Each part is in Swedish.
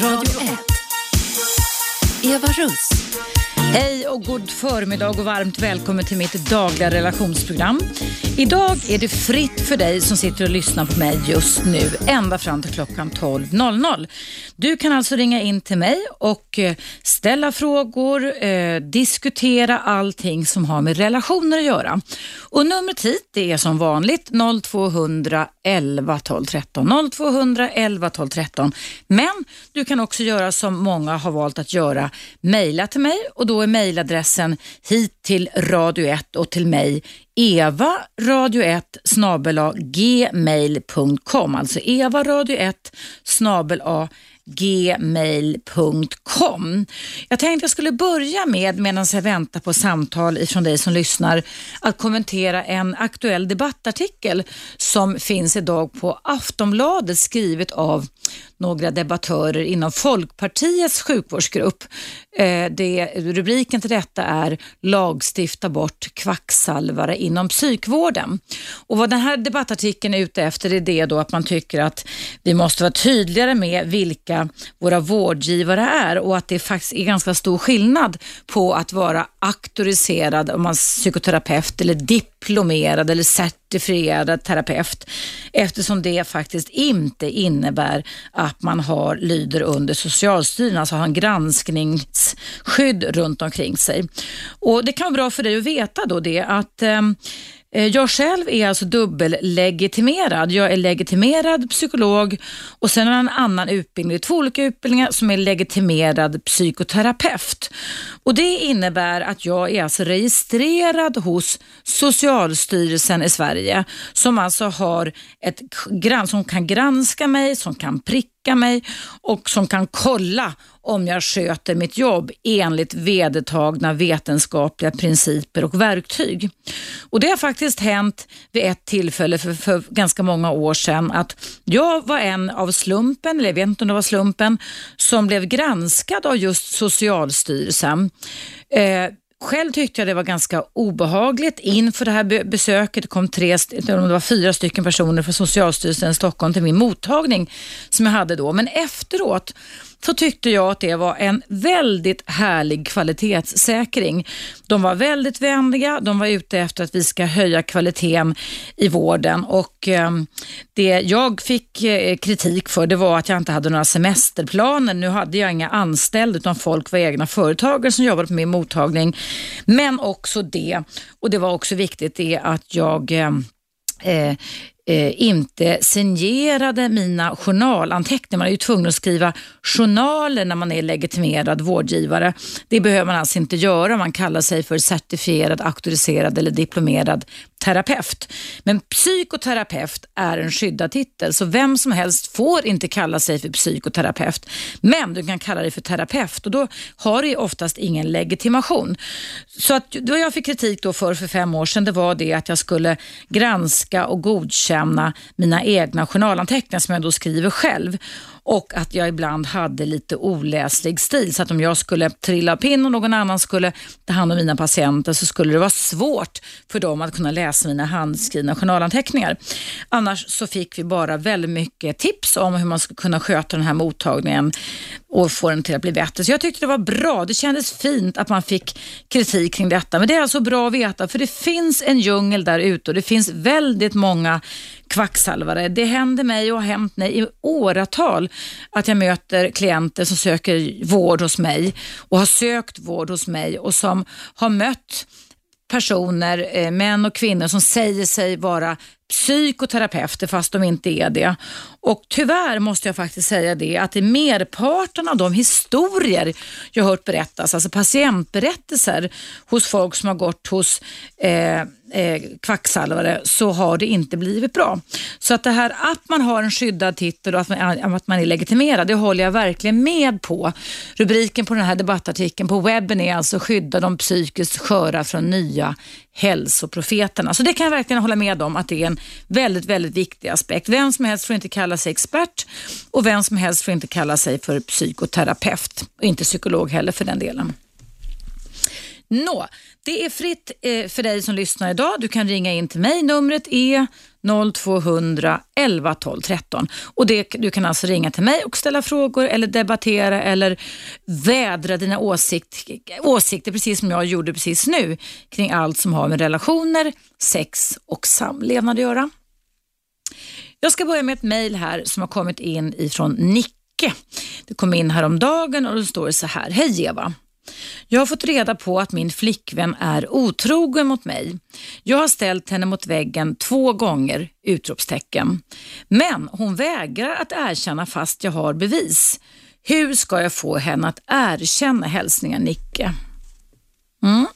Radio 1. Eva Russ. Hej och god förmiddag och varmt välkommen till mitt dagliga relationsprogram. Idag är det fritt för dig som sitter och lyssnar på mig just nu ända fram till klockan 12.00. Du kan alltså ringa in till mig och eh, ställa frågor, eh, diskutera allting som har med relationer att göra. Och numret hit det är som vanligt 0200 11 12 13. 0200 11 12 13. Men du kan också göra som många har valt att göra, mejla till mig och då är mejladressen hit till Radio 1 och till mig Eva radio 1 gmail.com alltså Eva radio 1 snabel gmail.com. Jag tänkte jag skulle börja med, medan jag väntar på samtal ifrån dig som lyssnar, att kommentera en aktuell debattartikel som finns idag på Aftonbladet skrivet av några debattörer inom Folkpartiets sjukvårdsgrupp. Eh, det, rubriken till detta är Lagstifta bort kvacksalvare inom psykvården. Och Vad den här debattartikeln är ute efter är det då att man tycker att vi måste vara tydligare med vilka våra vårdgivare är och att det faktiskt är ganska stor skillnad på att vara auktoriserad om man psykoterapeut eller diplomerad eller certifierad terapeut eftersom det faktiskt inte innebär att man har, lyder under Socialstyrelsen, alltså har en granskningsskydd runt omkring sig. Och Det kan vara bra för dig att veta då det att ehm, eh, jag själv är alltså dubbellegitimerad. Jag är legitimerad psykolog och sen har jag en annan utbildning, två olika utbildningar som är legitimerad psykoterapeut. Och Det innebär att jag är alltså registrerad hos Socialstyrelsen i Sverige som alltså har ett som kan granska mig, som kan pricka mig och som kan kolla om jag sköter mitt jobb enligt vedertagna vetenskapliga principer och verktyg. Och Det har faktiskt hänt vid ett tillfälle för, för ganska många år sedan att jag var en av slumpen, eller jag vet inte om det var slumpen, som blev granskad av just Socialstyrelsen. Eh, själv tyckte jag det var ganska obehagligt inför det här besöket. Det kom tre, det var fyra stycken personer från Socialstyrelsen i Stockholm till min mottagning som jag hade då. Men efteråt så tyckte jag att det var en väldigt härlig kvalitetssäkring. De var väldigt vänliga, de var ute efter att vi ska höja kvaliteten i vården och ehm, det jag fick eh, kritik för det var att jag inte hade några semesterplaner. Nu hade jag inga anställda utan folk var egna företagare som jobbade på min mottagning. Men också det, och det var också viktigt, det att jag eh, eh eh inte signerade mina journalanteckningar. Man är ju tvungen att skriva journaler när man är legitimerad vårdgivare. Det behöver man alltså inte göra. Man kallar sig för certifierad, auktoriserad eller diplomerad terapeut. Men psykoterapeut är en skyddad titel, så vem som helst får inte kalla sig för psykoterapeut. Men du kan kalla dig för terapeut och då har du oftast ingen legitimation. Så att då jag fick kritik då för för fem år sedan, det var det att jag skulle granska och godkänna mina egna journalanteckningar som jag då skriver själv och att jag ibland hade lite oläslig stil. Så att om jag skulle trilla pinn och någon annan skulle ta hand om mina patienter så skulle det vara svårt för dem att kunna läsa mina handskrivna journalanteckningar. Annars så fick vi bara väldigt mycket tips om hur man skulle kunna sköta den här mottagningen och få den till att bli bättre. Så jag tyckte det var bra. Det kändes fint att man fick kritik kring detta. Men det är alltså bra att veta för det finns en djungel där ute och det finns väldigt många kvacksalvare. Det händer mig och har hänt mig i åratal att jag möter klienter som söker vård hos mig och har sökt vård hos mig och som har mött personer, eh, män och kvinnor som säger sig vara psykoterapeuter fast de inte är det. Och tyvärr måste jag faktiskt säga det att i merparten av de historier jag hört berättas, alltså patientberättelser hos folk som har gått hos eh, eh, kvacksalvare så har det inte blivit bra. Så att det här att man har en skyddad titel och att man, eh, att man är legitimerad, det håller jag verkligen med på. Rubriken på den här debattartikeln på webben är alltså skydda de psykiskt sköra från nya hälsoprofeterna. Så det kan jag verkligen hålla med om att det är en väldigt, väldigt viktig aspekt. Vem som helst får inte kalla sig expert och vem som helst får inte kalla sig för psykoterapeut och inte psykolog heller för den delen. Nå, det är fritt eh, för dig som lyssnar idag. Du kan ringa in till mig. Numret är 0200 11 12 13. Och det, du kan alltså ringa till mig och ställa frågor eller debattera eller vädra dina åsikt, åsikter precis som jag gjorde precis nu kring allt som har med relationer, sex och samlevnad att göra. Jag ska börja med ett mejl här som har kommit in ifrån Nicke. Det kom in häromdagen och då står det så här. Hej Eva! Jag har fått reda på att min flickvän är otrogen mot mig. Jag har ställt henne mot väggen två gånger! Utropstecken. Men hon vägrar att erkänna fast jag har bevis. Hur ska jag få henne att erkänna? Hälsningar Nicke. Mm.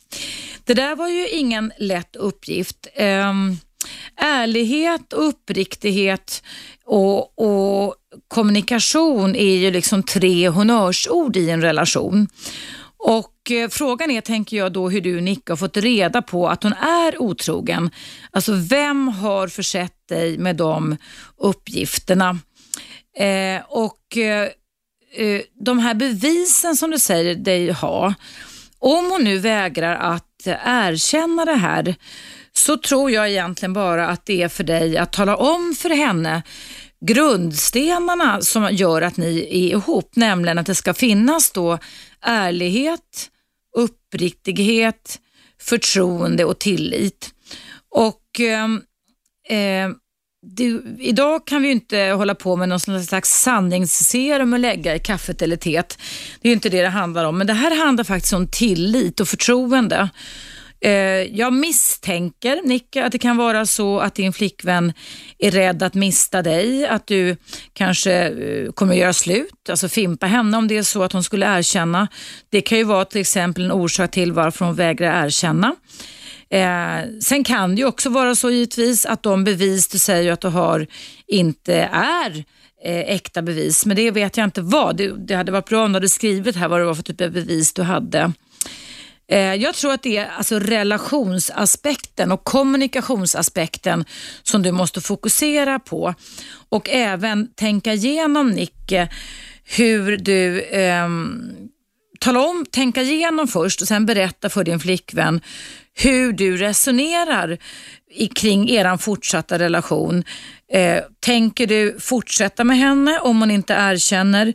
Det där var ju ingen lätt uppgift. Um, ärlighet och uppriktighet och, och, kommunikation är ju liksom tre honnörsord i en relation. Och eh, Frågan är, tänker jag då, hur du Nicke har fått reda på att hon är otrogen. Alltså vem har försett dig med de uppgifterna? Eh, och eh, eh, De här bevisen som du säger dig ha, om hon nu vägrar att erkänna det här så tror jag egentligen bara att det är för dig att tala om för henne grundstenarna som gör att ni är ihop, nämligen att det ska finnas då ärlighet, uppriktighet, förtroende och tillit. Och ehm, eh, det, Idag kan vi inte hålla på med någon slags sanningsserum och lägga i kaffet eller teet. Det är inte det det handlar om, men det här handlar faktiskt om tillit och förtroende. Eh, jag misstänker, Nicke, att det kan vara så att din flickvän är rädd att mista dig, att du kanske eh, kommer att göra slut, alltså fimpa henne om det är så att hon skulle erkänna. Det kan ju vara till exempel en orsak till varför hon vägrar erkänna. Eh, sen kan det ju också vara så givetvis att de bevis du säger att du har inte är eh, äkta bevis, men det vet jag inte vad. Det, det hade varit bra om du hade skrivit här vad det var för typ av bevis du hade. Eh, jag tror att det är alltså relationsaspekten och kommunikationsaspekten som du måste fokusera på och även tänka igenom Nicke hur du eh, tala om, tänka igenom först och sen berätta för din flickvän hur du resonerar kring er fortsatta relation. Eh, tänker du fortsätta med henne om hon inte erkänner?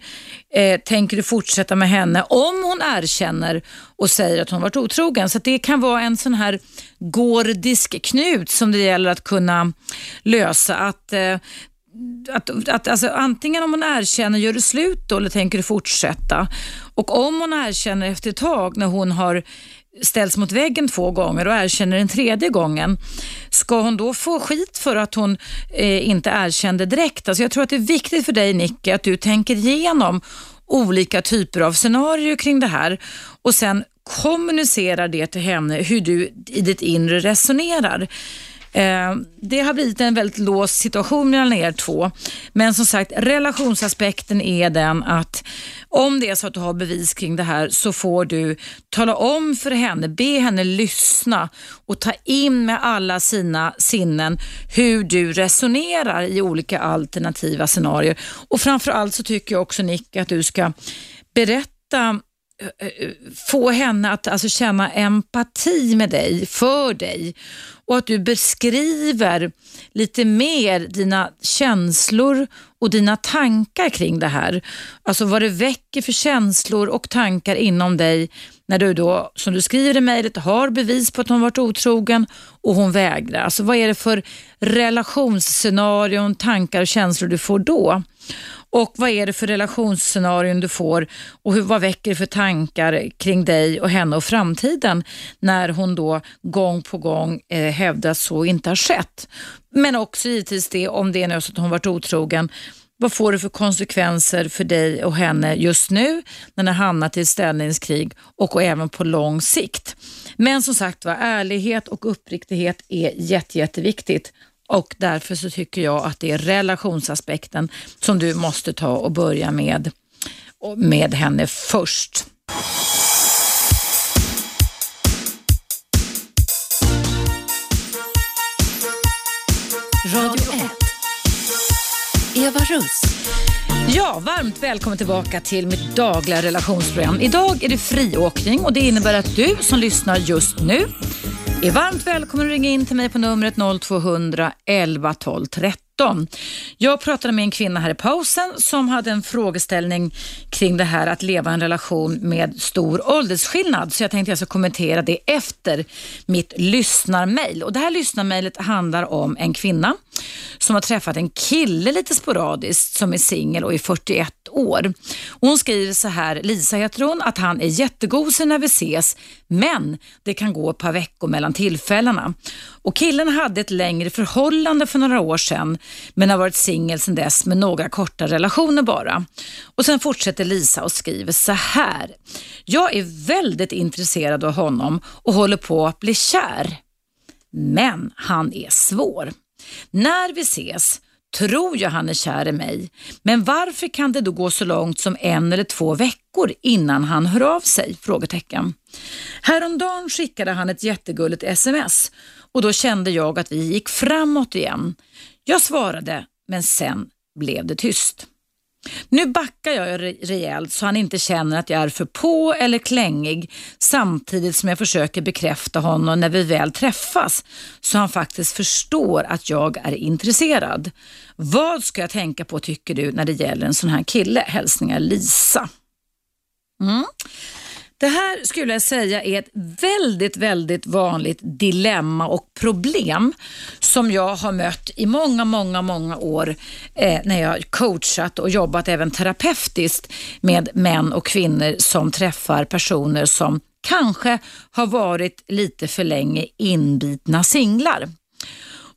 Eh, tänker du fortsätta med henne om hon erkänner och säger att hon varit otrogen? Så det kan vara en sån här gordisk knut som det gäller att kunna lösa. Att eh, att, att, alltså, antingen om hon erkänner, gör du slut då eller tänker du fortsätta? Och om hon erkänner efter ett tag när hon har ställs mot väggen två gånger och erkänner den tredje gången, ska hon då få skit för att hon eh, inte erkände direkt? Alltså jag tror att det är viktigt för dig Nicke att du tänker igenom olika typer av scenarier kring det här och sen kommunicerar det till henne hur du i ditt inre resonerar. Eh, det har blivit en väldigt låst situation mellan er två. Men som sagt, relationsaspekten är den att om det är så att du har bevis kring det här så får du tala om för henne, be henne lyssna och ta in med alla sina sinnen hur du resonerar i olika alternativa scenarier. Och framförallt så tycker jag också Nick att du ska berätta få henne att alltså känna empati med dig, för dig och att du beskriver lite mer dina känslor och dina tankar kring det här. Alltså vad det väcker för känslor och tankar inom dig när du då, som du skriver i mejlet, har bevis på att hon varit otrogen och hon vägrar. Alltså vad är det för relationsscenarion, tankar och känslor du får då? Och vad är det för relationsscenarion du får och hur, vad väcker det för tankar kring dig och henne och framtiden när hon då gång på gång eh, hävdar att så inte har skett. Men också givetvis det om det är nu så att hon varit otrogen. Vad får det för konsekvenser för dig och henne just nu när ni hamnat i ett ställningskrig och även på lång sikt? Men som sagt var, ärlighet och uppriktighet är jätte, jätteviktigt och därför så tycker jag att det är relationsaspekten som du måste ta och börja med, med henne först. Radio 1. Eva Russ. Ja, varmt välkommen tillbaka till mitt dagliga relationsprogram. Idag är det friåkning och det innebär att du som lyssnar just nu är varmt välkommen att ringa in till mig på numret 0200 11 12 13. Jag pratade med en kvinna här i pausen som hade en frågeställning kring det här att leva i en relation med stor åldersskillnad. Så jag tänkte jag ska kommentera det efter mitt lyssnarmail. Och det här lyssnarmailet handlar om en kvinna som har träffat en kille lite sporadiskt som är singel och är 41 år. hon skriver så här, Lisa heter hon, att han är jättegosig när vi ses men det kan gå ett par veckor mellan tillfällena. Och killen hade ett längre förhållande för några år sedan men har varit singel sedan dess med några korta relationer bara. Och Sen fortsätter Lisa och skriver så här. Jag är väldigt intresserad av honom och håller på att bli kär. Men han är svår. När vi ses tror jag han är kär i mig, men varför kan det då gå så långt som en eller två veckor innan han hör av sig? Frågetecken. Häromdagen skickade han ett jättegulligt sms och då kände jag att vi gick framåt igen. Jag svarade, men sen blev det tyst. Nu backar jag rejält så han inte känner att jag är för på eller klängig samtidigt som jag försöker bekräfta honom när vi väl träffas så han faktiskt förstår att jag är intresserad. Vad ska jag tänka på tycker du när det gäller en sån här kille? Hälsningar Lisa. Mm. Det här skulle jag säga är ett väldigt, väldigt vanligt dilemma och problem som jag har mött i många, många, många år eh, när jag coachat och jobbat även terapeutiskt med män och kvinnor som träffar personer som kanske har varit lite för länge inbitna singlar.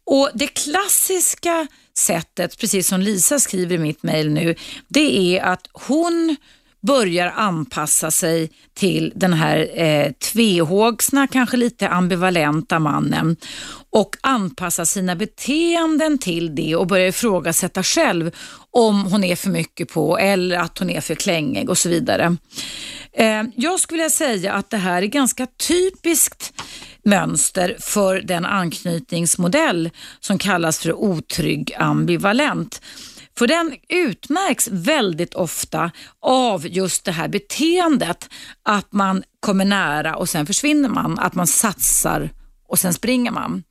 Och Det klassiska sättet, precis som Lisa skriver i mitt mejl nu, det är att hon börjar anpassa sig till den här eh, tvehågsna, kanske lite ambivalenta mannen och anpassa sina beteenden till det och börjar ifrågasätta själv om hon är för mycket på eller att hon är för klängig och så vidare. Eh, jag skulle vilja säga att det här är ganska typiskt mönster för den anknytningsmodell som kallas för otrygg ambivalent. För den utmärks väldigt ofta av just det här beteendet att man kommer nära och sen försvinner man, att man satsar och sen springer man.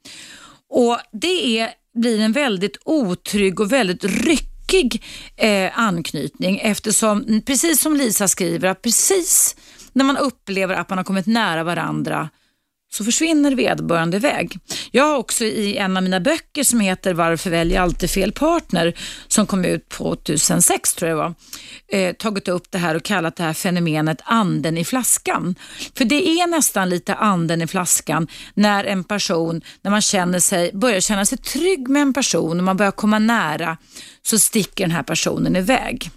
Och Det är, blir en väldigt otrygg och väldigt ryckig eh, anknytning eftersom, precis som Lisa skriver, att precis när man upplever att man har kommit nära varandra så försvinner vederbörande iväg. Jag har också i en av mina böcker som heter Varför väljer jag alltid fel partner som kom ut 2006 tror jag var, eh, tagit upp det här och kallat det här fenomenet anden i flaskan. För det är nästan lite anden i flaskan när en person, när man känner sig, börjar känna sig trygg med en person och man börjar komma nära så sticker den här personen iväg.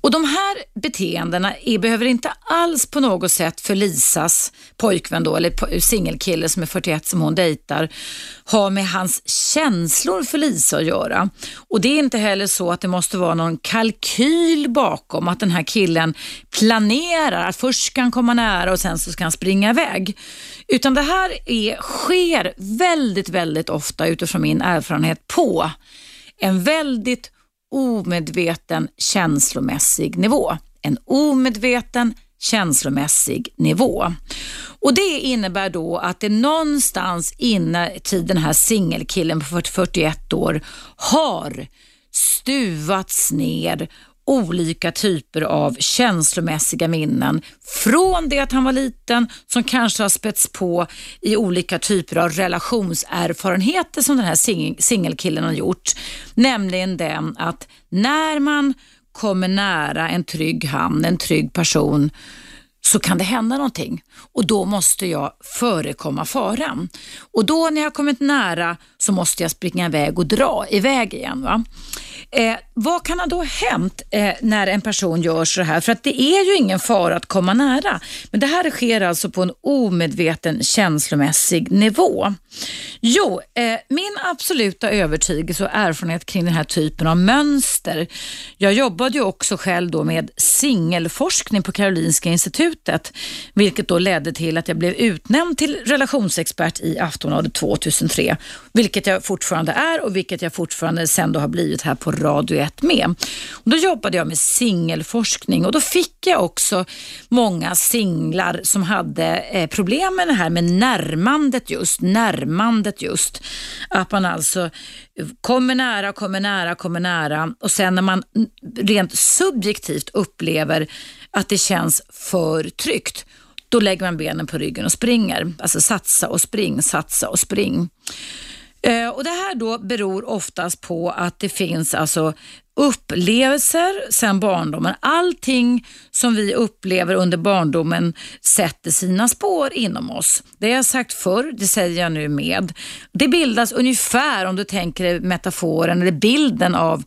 Och De här beteendena är, behöver inte alls på något sätt för Lisas pojkvän då, eller singelkille som är 41 som hon dejtar, ha med hans känslor för Lisa att göra. Och Det är inte heller så att det måste vara någon kalkyl bakom, att den här killen planerar att först ska han komma nära och sen så ska han springa iväg. Utan det här är, sker väldigt, väldigt ofta utifrån min erfarenhet på en väldigt omedveten känslomässig nivå. En omedveten känslomässig nivå. Och Det innebär då att det någonstans inuti den här singelkillen på 41 år har stuvats ner olika typer av känslomässiga minnen från det att han var liten som kanske har spätts på i olika typer av relationserfarenheter som den här singelkillen har gjort. Nämligen den att när man kommer nära en trygg hamn, en trygg person så kan det hända någonting och då måste jag förekomma faran. Och då när jag kommit nära så måste jag springa iväg och dra iväg igen. Va? Eh, vad kan ha då hänt eh, när en person gör så här? För att det är ju ingen fara att komma nära. Men det här sker alltså på en omedveten känslomässig nivå. Jo, eh, min absoluta övertygelse och erfarenhet kring den här typen av mönster. Jag jobbade ju också själv då med singelforskning på Karolinska institutet, vilket då ledde till att jag blev utnämnd till relationsexpert i Aftonbladet 2003, vilket jag fortfarande är och vilket jag fortfarande sen då har blivit här på Radio 1 med. Och då jobbade jag med singelforskning och då fick jag också många singlar som hade eh, problem med det här med närmandet just, närmandet just. Att man alltså kommer nära, kommer nära, kommer nära och sen när man rent subjektivt upplever att det känns för tryggt, då lägger man benen på ryggen och springer. Alltså satsa och spring, satsa och spring. Eh, och Det här då beror oftast på att det finns alltså upplevelser sedan barndomen. Allting som vi upplever under barndomen sätter sina spår inom oss. Det har jag sagt förr, det säger jag nu med. Det bildas ungefär, om du tänker metaforen eller bilden av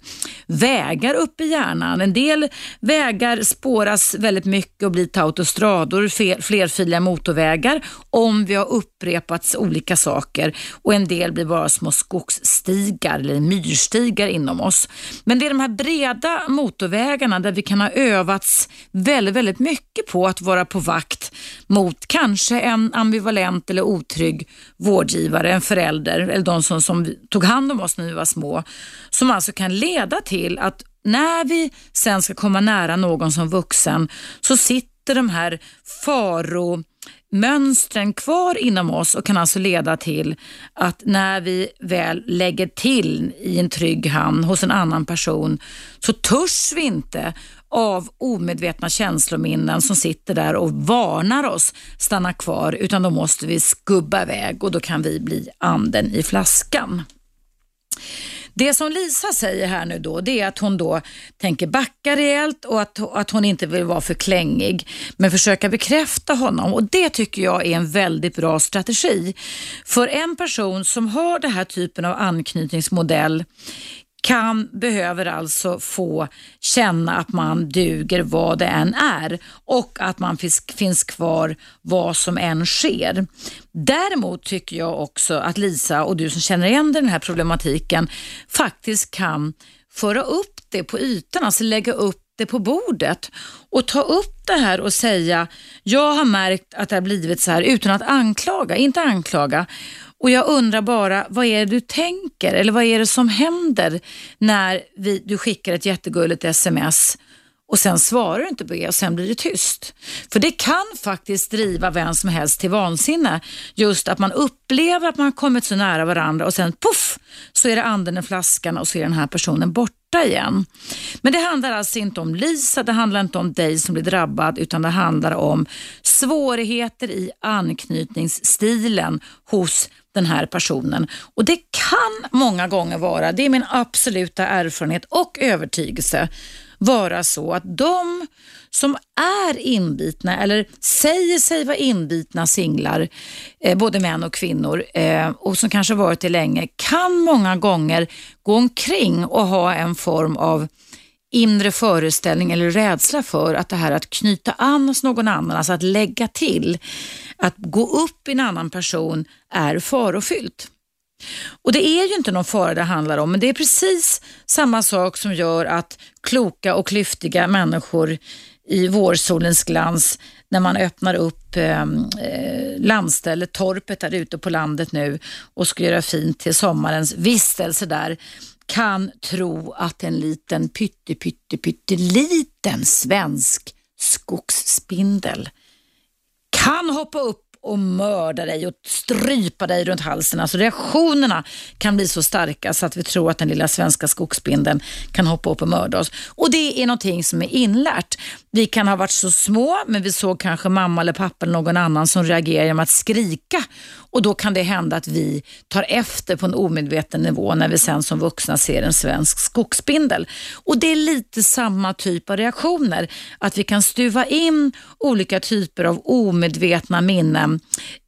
vägar upp i hjärnan. En del vägar spåras väldigt mycket och blir till autostrador, flerfiliga motorvägar om vi har upprepat olika saker och en del blir bara små skogsstigar eller myrstigar inom oss. Men det är de här breda motorvägarna där vi kan ha övats väldigt, väldigt mycket på att vara på vakt mot kanske en ambivalent eller otrygg vårdgivare, en förälder eller de som, som tog hand om oss när vi var små. Som alltså kan leda till att när vi sen ska komma nära någon som vuxen så sitter de här faro mönstren kvar inom oss och kan alltså leda till att när vi väl lägger till i en trygg hamn hos en annan person så törs vi inte av omedvetna känslominnen som sitter där och varnar oss stanna kvar utan då måste vi skubba iväg och då kan vi bli anden i flaskan. Det som Lisa säger här nu då, det är att hon då tänker backa rejält och att, att hon inte vill vara för klängig, men försöka bekräfta honom. Och Det tycker jag är en väldigt bra strategi. För en person som har den här typen av anknytningsmodell kan, behöver alltså få känna att man duger vad det än är och att man finns, finns kvar vad som än sker. Däremot tycker jag också att Lisa och du som känner igen den här problematiken faktiskt kan föra upp det på ytan, alltså lägga upp det på bordet och ta upp det här och säga, jag har märkt att det har blivit så här utan att anklaga, inte anklaga. Och jag undrar bara, vad är det du tänker? Eller vad är det som händer när vi, du skickar ett jättegulligt sms och sen svarar du inte på det och sen blir det tyst. För det kan faktiskt driva vem som helst till vansinne. Just att man upplever att man har kommit så nära varandra och sen puff så är det anden i flaskan och så är den här personen borta igen. Men det handlar alltså inte om Lisa, det handlar inte om dig som blir drabbad utan det handlar om svårigheter i anknytningsstilen hos den här personen. Och Det kan många gånger vara, det är min absoluta erfarenhet och övertygelse, vara så att de som är inbitna eller säger sig vara inbitna singlar, eh, både män och kvinnor eh, och som kanske varit det länge, kan många gånger gå omkring och ha en form av inre föreställning eller rädsla för att det här att knyta an hos någon annan, alltså att lägga till, att gå upp i en annan person är farofyllt. Och det är ju inte någon fara det handlar om, men det är precis samma sak som gör att kloka och klyftiga människor i vårsolens glans när man öppnar upp ehm, eh, landstället, torpet där ute på landet nu och ska göra fint till sommarens vistelse där kan tro att en liten pytte, pytte, pytteliten svensk skogsspindel kan hoppa upp och mörda dig och strypa dig runt halsen. Alltså reaktionerna kan bli så starka så att vi tror att den lilla svenska skogsspindeln kan hoppa upp och mörda oss. Och det är någonting som är inlärt. Vi kan ha varit så små, men vi såg kanske mamma eller pappa eller någon annan som reagerar genom att skrika och då kan det hända att vi tar efter på en omedveten nivå när vi sen som vuxna ser en svensk skogsspindel. Och det är lite samma typ av reaktioner, att vi kan stuva in olika typer av omedvetna minnen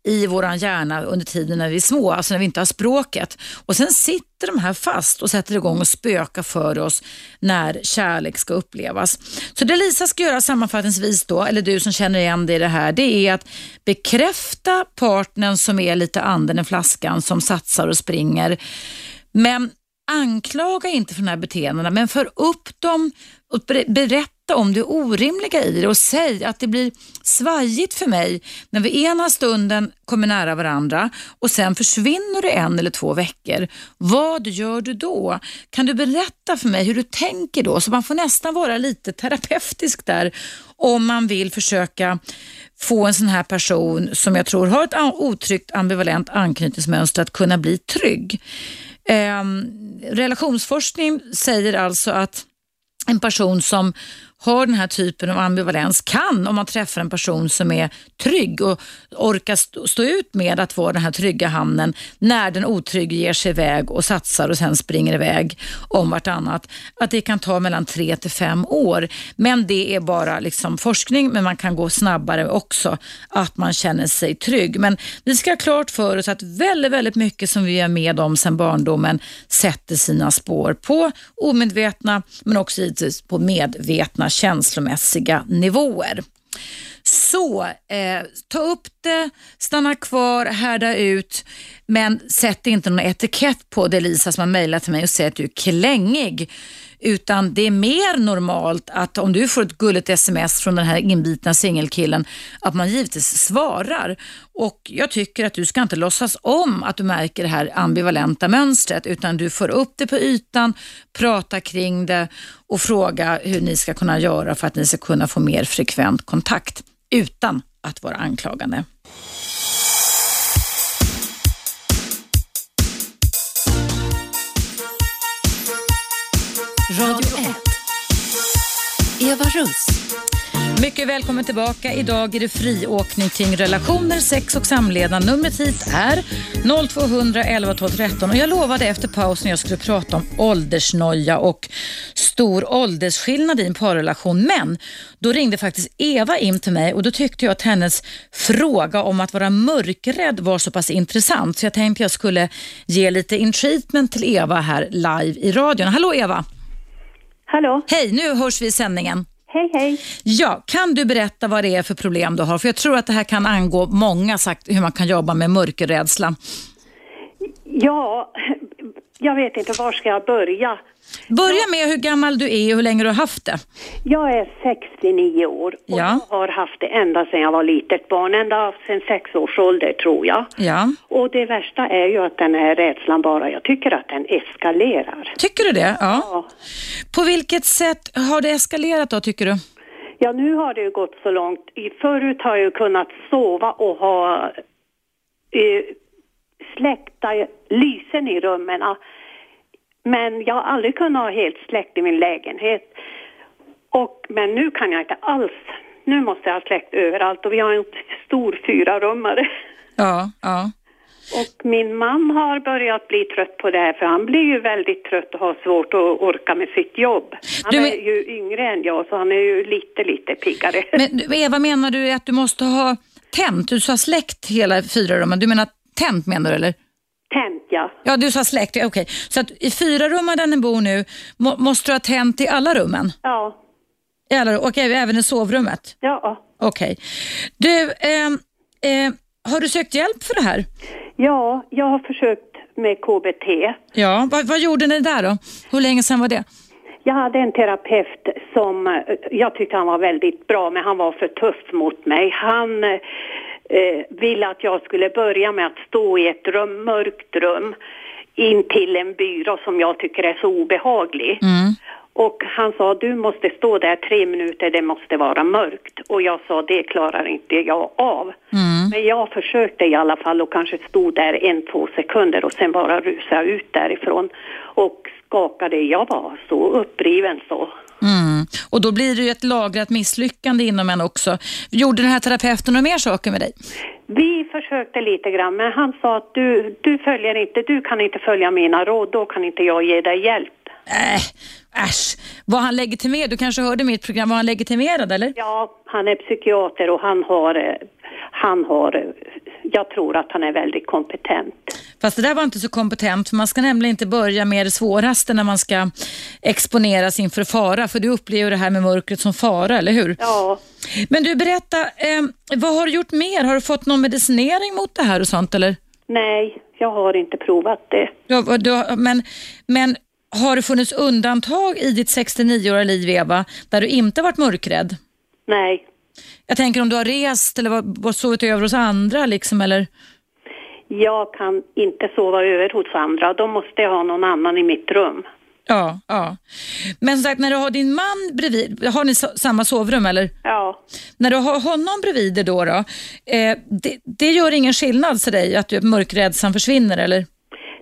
i våran hjärna under tiden när vi är små, alltså när vi inte har språket. Och sen sitter de här fast och sätter igång och spökar för oss när kärlek ska upplevas. Så det Lisa ska göra sammanfattningsvis då, eller du som känner igen dig i det här, det är att bekräfta partnern som är lite anden i flaskan, som satsar och springer. Men anklaga inte för de här beteendena, men för upp dem och berätta berätta om det orimliga i det och säg att det blir svajigt för mig när vi ena stunden kommer nära varandra och sen försvinner du en eller två veckor. Vad gör du då? Kan du berätta för mig hur du tänker då? Så man får nästan vara lite terapeutisk där om man vill försöka få en sån här person som jag tror har ett otryggt ambivalent anknytningsmönster att kunna bli trygg. Eh, relationsforskning säger alltså att en person som har den här typen av ambivalens kan, om man träffar en person som är trygg och orkar stå ut med att vara den här trygga hamnen när den otrygge ger sig iväg och satsar och sen springer iväg om vartannat, att det kan ta mellan tre till fem år. Men det är bara liksom forskning, men man kan gå snabbare också, att man känner sig trygg. Men vi ska ha klart för oss att väldigt, väldigt mycket som vi är med om sedan barndomen sätter sina spår på omedvetna, men också givetvis på medvetna känslomässiga nivåer. Så eh, ta upp det, stanna kvar, härda ut, men sätt inte någon etikett på det Lisa som har mejlat till mig och säger att du är klängig. Utan det är mer normalt att om du får ett gulligt sms från den här inbitna singelkillen att man givetvis svarar. Och jag tycker att du ska inte låtsas om att du märker det här ambivalenta mönstret utan du får upp det på ytan, prata kring det och fråga hur ni ska kunna göra för att ni ska kunna få mer frekvent kontakt utan att vara anklagande. Radio 1. Eva Russ. Mycket välkommen tillbaka. Idag är det friåkning kring relationer, sex och samlevnad. Numret hit är 0200 11 12 13 och jag lovade efter pausen att jag skulle prata om åldersnoja och stor åldersskillnad i en parrelation. Men då ringde faktiskt Eva in till mig och då tyckte jag att hennes fråga om att vara mörkrädd var så pass intressant så jag tänkte jag skulle ge lite intreatment till Eva här live i radion. Hallå Eva! Hallå? Hej, nu hörs vi i sändningen. Hej, hej. Ja, kan du berätta vad det är för problem du har? För jag tror att det här kan angå många, sagt, hur man kan jobba med mörkerrädsla. Ja, jag vet inte, var ska jag börja? Börja med hur gammal du är och hur länge du har haft det. Jag är 69 år och Ja. jag har haft det ända sedan jag var litet barn, ända sedan sex års ålder tror jag. Ja. Och det värsta är ju att den här rädslan bara, jag tycker att den eskalerar. Tycker du det? Ja. Ja. På vilket sätt har det eskalerat då, tycker du? Ja, nu har det ju gått så långt. Förut har jag ju kunnat sova och ha eh, släckta lysen i rummen. Men jag har aldrig kunnat ha helt släckt i min lägenhet. Och, men nu kan jag inte alls. Nu måste jag ha släckt överallt och vi har en stor fyrarummare. Ja, ja. Och min man har börjat bli trött på det här för han blir ju väldigt trött och har svårt att orka med sitt jobb. Han Du men- är ju yngre än jag så han är ju lite, lite piggare. Men Eva, menar du att du måste ha tänt? Du sa släckt hela fyra rummen. Du menar tänt menar du eller? Tänt ja. Ja, du sa släckt. Okej. Så att i fyra rummen där ni bor nu må, måste du ha tänt i alla rummen? Ja, I alla, och även i sovrummet? ja. Okej. Du, ehm, eh, har du sökt hjälp för det här? Ja, jag har försökt med KBT. Ja. Vad, vad gjorde ni där då? Hur länge sedan var det? Jag hade en terapeut som eh, jag tyckte han var väldigt bra men han var för tuff mot mig. Han eh, ville att jag skulle börja med att stå i ett rum, mörkt rum in till en byrå som jag tycker är så obehaglig. Och han sa du måste stå där tre minuter, det måste vara mörkt. Och jag sa det klarar inte jag av. Men jag försökte i alla fall och kanske stod där en, två sekunder och sen bara rusa ut därifrån. Och skakade, jag var så uppriven så. Mm. Och då blir det ju ett lagrat misslyckande inom en också. Gjorde den här terapeuten några mer saker med dig? Vi försökte lite grann men han sa att du, du följer inte, du kan inte följa mina råd, då kan inte jag ge dig hjälp. Äh, äsch. Var han legitimerad? Du kanske hörde mitt program. Var han legitimerad eller? Ja, han är psykiater och han har, eh, han har, jag tror att han är väldigt kompetent. Fast det där var inte så kompetent, för man ska nämligen inte börja med det svåraste när man ska exponeras inför fara, för du upplever det här med mörkret som fara, eller hur? Ja, Men du, berätta, eh, vad har du gjort mer? Har du fått någon medicinering mot det här och sånt, eller? nej, jag har inte provat det. Du, du, men, men har det funnits undantag i ditt 69-åriga liv, Eva, där du inte varit mörkrädd? Nej. Jag tänker om du har rest eller var- sovit över hos andra, liksom, eller? Jag kan inte sova över hos andra. Då måste jag ha någon annan i mitt rum. Ja, ja. Men som sagt, när du har din man bredvid, har ni so samma sovrum eller? Ja. När du har honom bredvid dig då, då eh, det, det gör ingen skillnad för dig att du, mörkrädslan försvinner eller?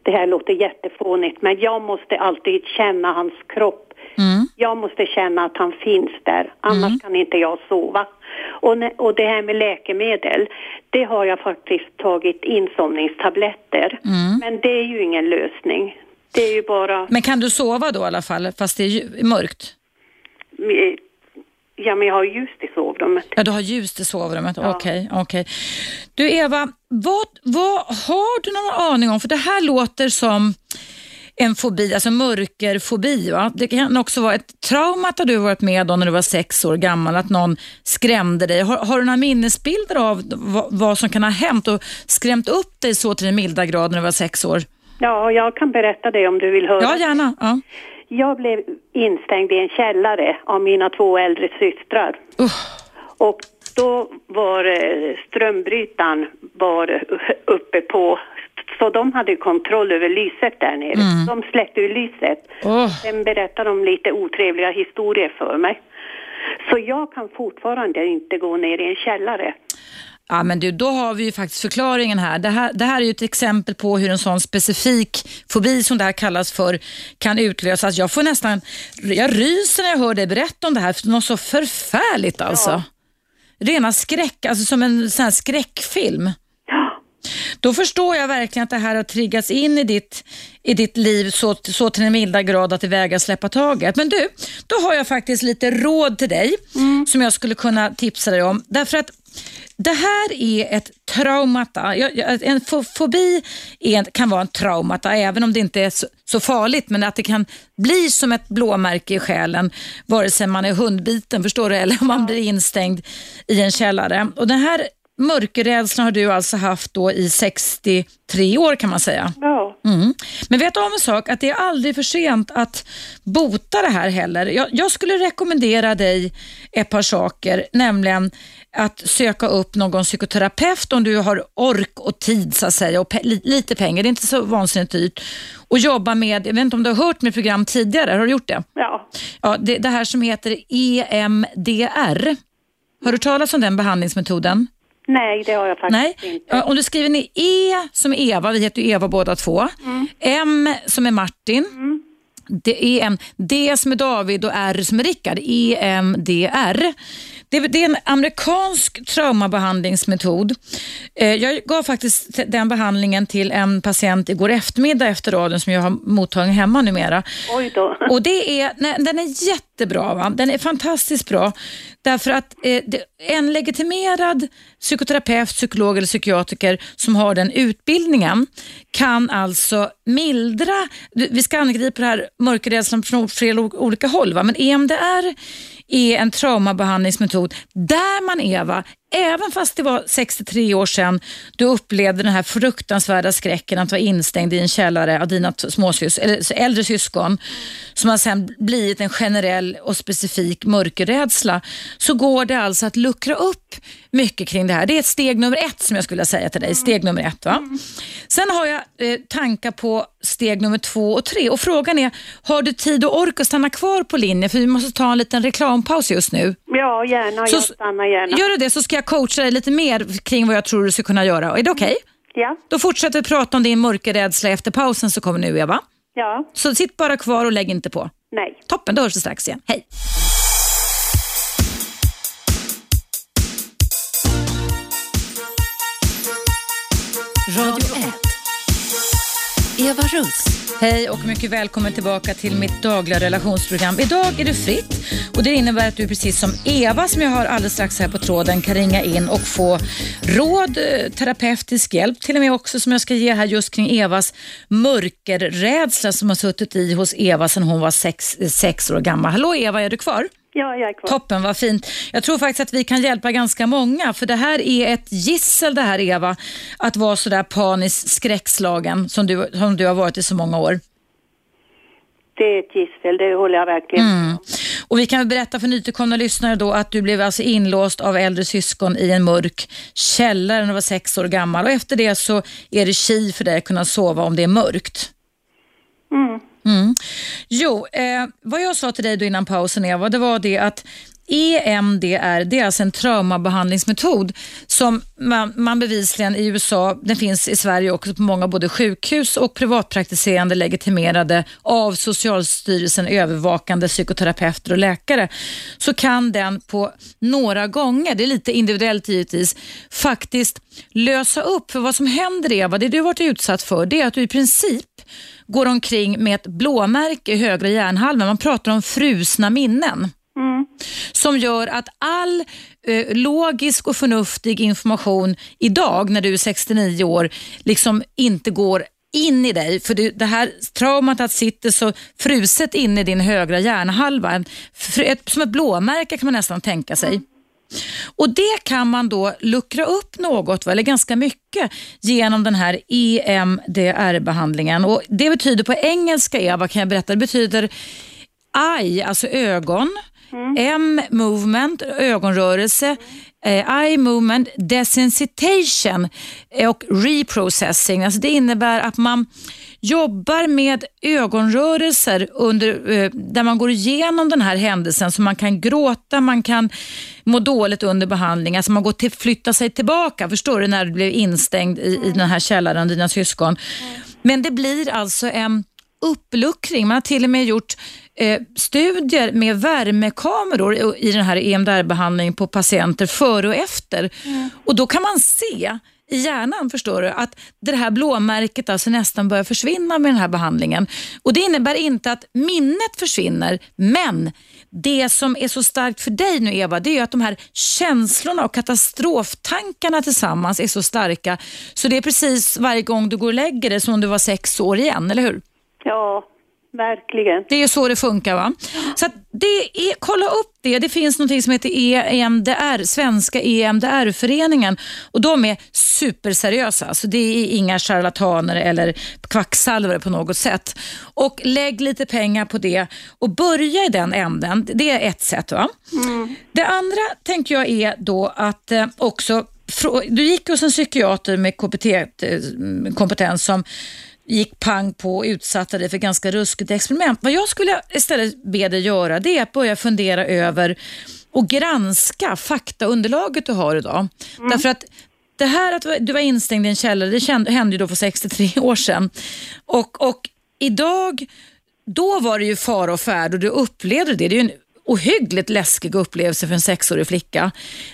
Det här låter jättefånigt, men jag måste alltid känna hans kropp. Mm. Jag måste känna att han finns där, annars kan inte jag sova. Och, och det här med läkemedel, det har jag faktiskt tagit insomningstabletter. Mm. Men det är ju ingen lösning. Det är ju bara, Men kan du sova då i alla fall, fast det är mörkt? ja men jag har ljus i sovrummet. Ja, du har ljus i sovrummet. Okej, okej. Du Eva, vad, vad har du någon aning om? För det här låter som en fobi, alltså mörkerfobi. Va? Det kan också vara ett trauma att du varit med om när du var sex år gammal, att någon skrämde dig. Har, har du några minnesbilder av vad, vad som kan ha hänt och skrämt upp dig så till den milda grad när du var sex år? Ja, jag kan berätta det om du vill höra. Ja, gärna. Ja. Jag blev instängd i en källare av mina två äldre systrar. Uh, Och då var eh, strömbrytaren var uppe på, så de hade kontroll över lyset där nere. De släckte ur lyset. Åh. Sen berättade de lite otrevliga historier för mig. Så jag kan fortfarande inte gå ner i en källare. Ja, men du, då har vi ju faktiskt förklaringen här. Det, här. det här är ju ett exempel på hur en sån specifik fobi som det här kallas för kan utlösas. Jag får nästan, jag ryser när jag hör dig berätta om det här, för det är något så förfärligt alltså. Rena skräck, alltså som en sån här skräckfilm. Då förstår jag verkligen att det här har triggats in i ditt, i ditt liv så, så till den milda grad att det vägrar släppa taget. Men du, då har jag faktiskt lite råd till dig som jag skulle kunna tipsa dig om. Därför att det här är ett traumata. En fo- fobi kan vara en traumata, även om det inte är så, så farligt, men att det kan bli som ett blåmärke i själen, vare sig man är hundbiten, förstår du, eller om man blir instängd i en källare. Och den här mörkerrädslan har du alltså haft då i 63 år kan man säga. ja. Mm. Men vet om en sak, att det är aldrig för sent att bota det här heller. Jag, jag skulle rekommendera dig ett par saker, nämligen att söka upp någon psykoterapeut om du har ork och tid så att säga och pe- li, lite pengar, det är inte så vansinnigt dyrt. Och jobba med, jag vet inte om du har hört mitt program tidigare, har du gjort det? ja. Ja, det, det här som heter EMDR. Har du talat om den behandlingsmetoden? Nej, det har jag faktiskt Nej, inte. Om du skriver ner E som Eva, vi heter ju Eva båda två. M som är Martin. Det är en D som är David och R som är Rickard. EMDR. Det är, det är en amerikansk traumabehandlingsmetod. Eh, Jag gav faktiskt den behandlingen till en patient igår eftermiddag efter radion som jag har mottagning hemma numera. Oj då. Och det är, nej, den är jättebra. Va? Den är fantastiskt bra. Därför att eh, en legitimerad psykoterapeut, psykolog eller psykiatriker som har den utbildningen kan alltså mildra, vi ska angripa det här mörkerrädslan från flera olika håll, va? men EMDR är en traumabehandlingsmetod där man Eva, även fast det var 63 år sedan du upplevde den här fruktansvärda skräcken att vara instängd i en källare av dina småsys eller äldre syskon som har sen blivit en generell och specifik mörkerrädsla så går det alltså att luckra upp mycket kring det här. Det är ett steg nummer ett som jag skulle säga till dig. Steg nummer ett. Va? Sen har jag eh, tankar på steg nummer två och tre och frågan är, har du tid och ork att stanna kvar på linjen? För vi måste ta en liten reklampaus just nu. Ja, gärna. Så- Jag stannar gärna. Gör du det så ska jag coacha dig lite mer kring vad jag tror du ska kunna göra. Är det okej? Ja, Då fortsätter vi prata om din mörkerrädsla efter pausen så kommer nu Eva. ja, Så sitt bara kvar och lägg inte på. nej. Toppen, då hörs vi strax igen. Hej! Radio 1. Eva Russ. Hej och mycket välkommen tillbaka till mitt dagliga relationsprogram. Idag är det fritt och det innebär att du precis som Eva som jag har alldeles strax här på tråden kan ringa in och få råd, eh, terapeutisk hjälp till och med också som jag ska ge här just kring Evas mörkerrädsla som har suttit i hos Eva sedan hon var sex, eh, sex år gammal. Hallå Eva, är du kvar? Ja, jag är kvar. Toppen, vad fint. Jag tror faktiskt att vi kan hjälpa ganska många, för det här är ett gissel det här Eva, att vara sådär paniskt skräckslagen som du, som du har varit i så många år. det är ett gissel, det håller jag verkligen med Mm. Och vi kan berätta för nytillkomna lyssnare då att du blev alltså inlåst av äldre syskon i en mörk källare när du var sex år gammal och efter det så är det chi för dig att kunna sova om det är mörkt. Mm. Mm. Jo, eh, vad jag sa till dig då innan pausen Eva, det var det att EMDR, det är alltså en traumabehandlingsmetod som man, man bevisligen i USA, den finns i Sverige också på många både sjukhus och privatpraktiserande legitimerade av Socialstyrelsen övervakande psykoterapeuter och läkare, så kan den på några gånger, det är lite individuellt givetvis, faktiskt lösa upp. För vad som händer Eva, det du har varit utsatt för, det är att du i princip går omkring med ett blåmärke i högra hjärnhalvan. Man pratar om frusna minnen Mm. som gör att all eh, logisk och förnuftig information idag när du är 69 år liksom inte går in i dig. För det, det här traumat att sitter så fruset inne i din högra hjärnhalva. Ett, som ett blåmärke kan man nästan tänka sig. Och Det kan man då luckra upp något, eller ganska mycket, genom den här EMDR-behandlingen. Och Det betyder på engelska, Eva, kan jag berätta, det betyder eye, alltså ögon, M, movement, ögonrörelse, eye movement, desensitization eh, och reprocessing. Alltså det innebär att man jobbar med ögonrörelser under, eh, där man går igenom den här händelsen så man kan gråta, man kan må dåligt under behandling, alltså man går till, flyttar sig tillbaka, förstår du, när du blev instängd i, i den här källaren, dina syskon. Men det blir alltså en uppluckring. Man har till och med gjort eh, studier med värmekameror i- den här EMDR-behandlingen på patienter före och efter. Och Då kan man se i hjärnan förstår du, att det här blåmärket alltså nästan börjar försvinna med den här behandlingen. Och Det innebär inte att minnet försvinner, men det som är så starkt för dig nu Eva, det är ju att de här känslorna och katastroftankarna tillsammans är så starka. Så det är precis varje gång du går och lägger dig som om du var sex år igen, eller hur? Ja, verkligen. Det är ju så det funkar. va? Så det är, kolla upp det. Det finns något som heter EMDR, Svenska EMDR-föreningen och de är superseriösa. Så det är inga charlataner eller kvacksalvare på något sätt. Och lägg lite pengar på det och börja i den änden. Det är ett sätt. va? Det andra tänker jag är då att eh, också du gick hos en psykiater med KBT-kompetens som gick pang på och utsatte dig för ganska ruskigt experiment. Vad jag skulle istället be dig göra det är att börja fundera över och granska faktaunderlaget du har idag. Därför att det här att du var instängd i en källare, det kände, hände ju då för 63 år sedan. Och, och idag, då var det ju fara och färd och du upplevde det. Det är ju en ohyggligt läskig upplevelse för en sexårig flicka.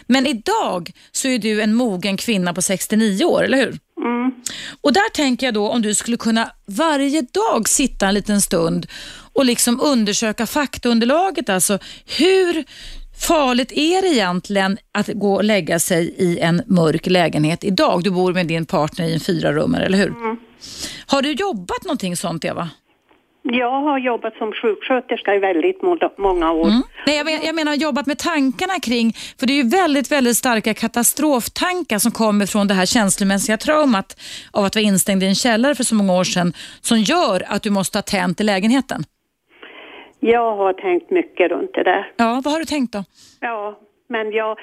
Men idag så är du en mogen kvinna på 69 år, eller hur? Och där tänker jag då om du skulle kunna varje dag sitta en liten stund och liksom undersöka faktaunderlaget. Alltså hur farligt är det egentligen att gå och lägga sig i en mörk lägenhet idag? Du bor med din partner i en fyrarummare, eller hur? Har du jobbat någonting sånt, Eva? Jag har jobbat som sjuksköterska i väldigt må- många år. Nej, jag, men, jag menar jobbat med tankarna kring, för det är ju väldigt, väldigt starka katastroftankar som kommer från det här känslomässiga traumat av att vara instängd i en källare för så många år sedan som gör att du måste ha tänt i lägenheten. Jag har tänkt mycket runt det där. Ja, vad har du tänkt då? Ja, men jag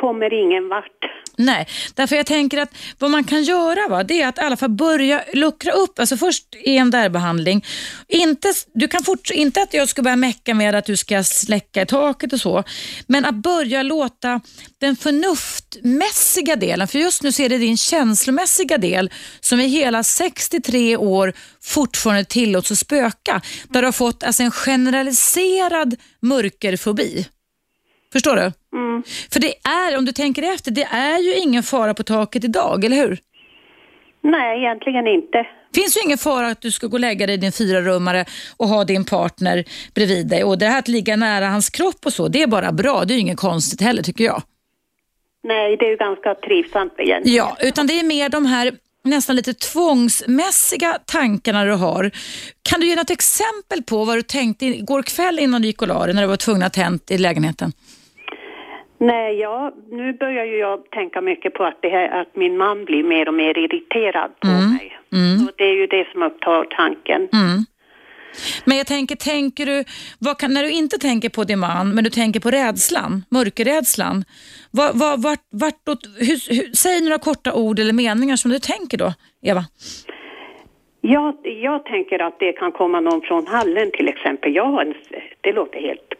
kommer ingen vart. Nej, därför jag tänker att vad man kan göra va, det är att i alla fall börja luckra upp, alltså först EMDR-behandling. Inte, du kan fort, inte att jag ska börja mecka med att du ska släcka i taket och så, men att börja låta den förnuftmässiga delen, för just nu ser är det din känslomässiga del som i hela 63 år fortfarande tillåts att spöka. Där du har fått alltså en generaliserad mörkerfobi. Förstår du? För det är, om du tänker efter, det är ju ingen fara på taket idag, eller hur? Nej, egentligen inte. finns ju ingen fara att du ska gå och lägga dig i din fyrarummare och ha din partner bredvid dig. Och det här att ligga nära hans kropp och så, det är bara bra. Det är ju inget konstigt heller tycker jag. Nej, det är ju ganska trivsamt egentligen. Ja, utan det är mer de här nästan lite tvångsmässiga tankarna du har. Kan du ge något exempel på vad du tänkte igår kväll innan du gick och la dig när du var tvungen att tänt i lägenheten? Nej, jag, nu börjar ju jag tänka mycket på att, det här, att min man blir mer och mer irriterad på mig. Så det är ju det som upptar tanken. Mm. Men jag tänker, tänker du, kan, när du inte tänker på din man, men du tänker på rädslan, mörkerrädslan. Vad, vad, vart, vart, hur, hur, säg några korta ord eller meningar som du tänker då, Eva. Ja, jag tänker att det kan komma någon från hallen till exempel. Jag har en, det låter helt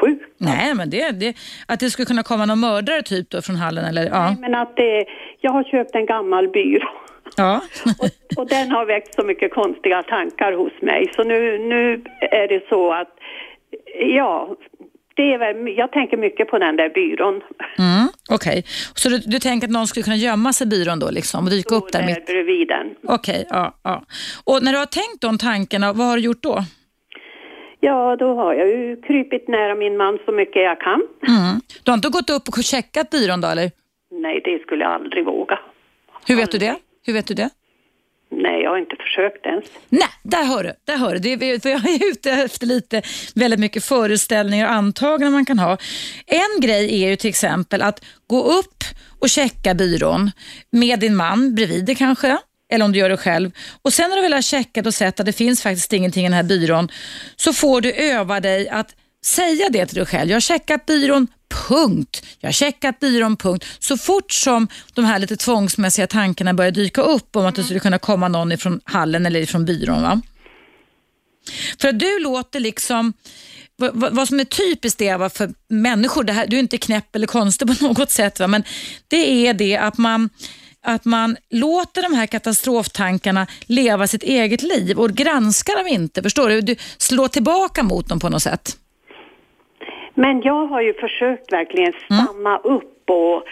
sjukt. Nej, men det, det, att det skulle kunna komma någon mördare typ då från hallen eller? Ja. Nej, men att det, jag har köpt en gammal byrå. Ja. och, och, den har väckt så mycket konstiga tankar hos mig. Så nu, nu är det så att, ja, det är väl, jag tänker mycket på den där byrån. Mm, Okej, okay. så du, du, tänker att någon skulle kunna gömma sig i byrån då liksom och dyka upp där? mitt... bredvid den. Okej, okay, ja, ja. Och när du har tänkt de tankarna, vad har du gjort då? Ja, då har jag ju krypit nära min man så mycket jag kan. Mm. Du har inte gått upp och checkat byrån då eller? Nej, det skulle jag aldrig våga. Hur vet du det? Hur vet du det? Nej, jag har inte försökt ens. Nej, där hör du. Där hör du. Det, för jag är ute efter lite, väldigt mycket föreställningar och antaganden man kan ha. En grej är ju till exempel att gå upp och checka byrån med din man bredvid dig kanske eller om du gör det själv. Och Sen när du väl har checkat och sett att det finns faktiskt ingenting i den här byrån så får du öva dig att säga det till dig själv. Jag har checkat byrån, punkt. Jag har checkat byrån, punkt. Så fort som de här lite tvångsmässiga tankarna börjar dyka upp om att det skulle kunna komma någon ifrån hallen eller ifrån byrån. Va? För att du låter liksom vad, vad som är typiskt Eva för människor, det här, du är inte knäpp eller konstig på något sätt, va? men det är det att man att man låter de här katastroftankarna leva sitt eget liv och granskar dem inte. Förstår du? Du slår tillbaka mot dem på något sätt. Men jag har ju försökt verkligen mm. stanna mm. upp och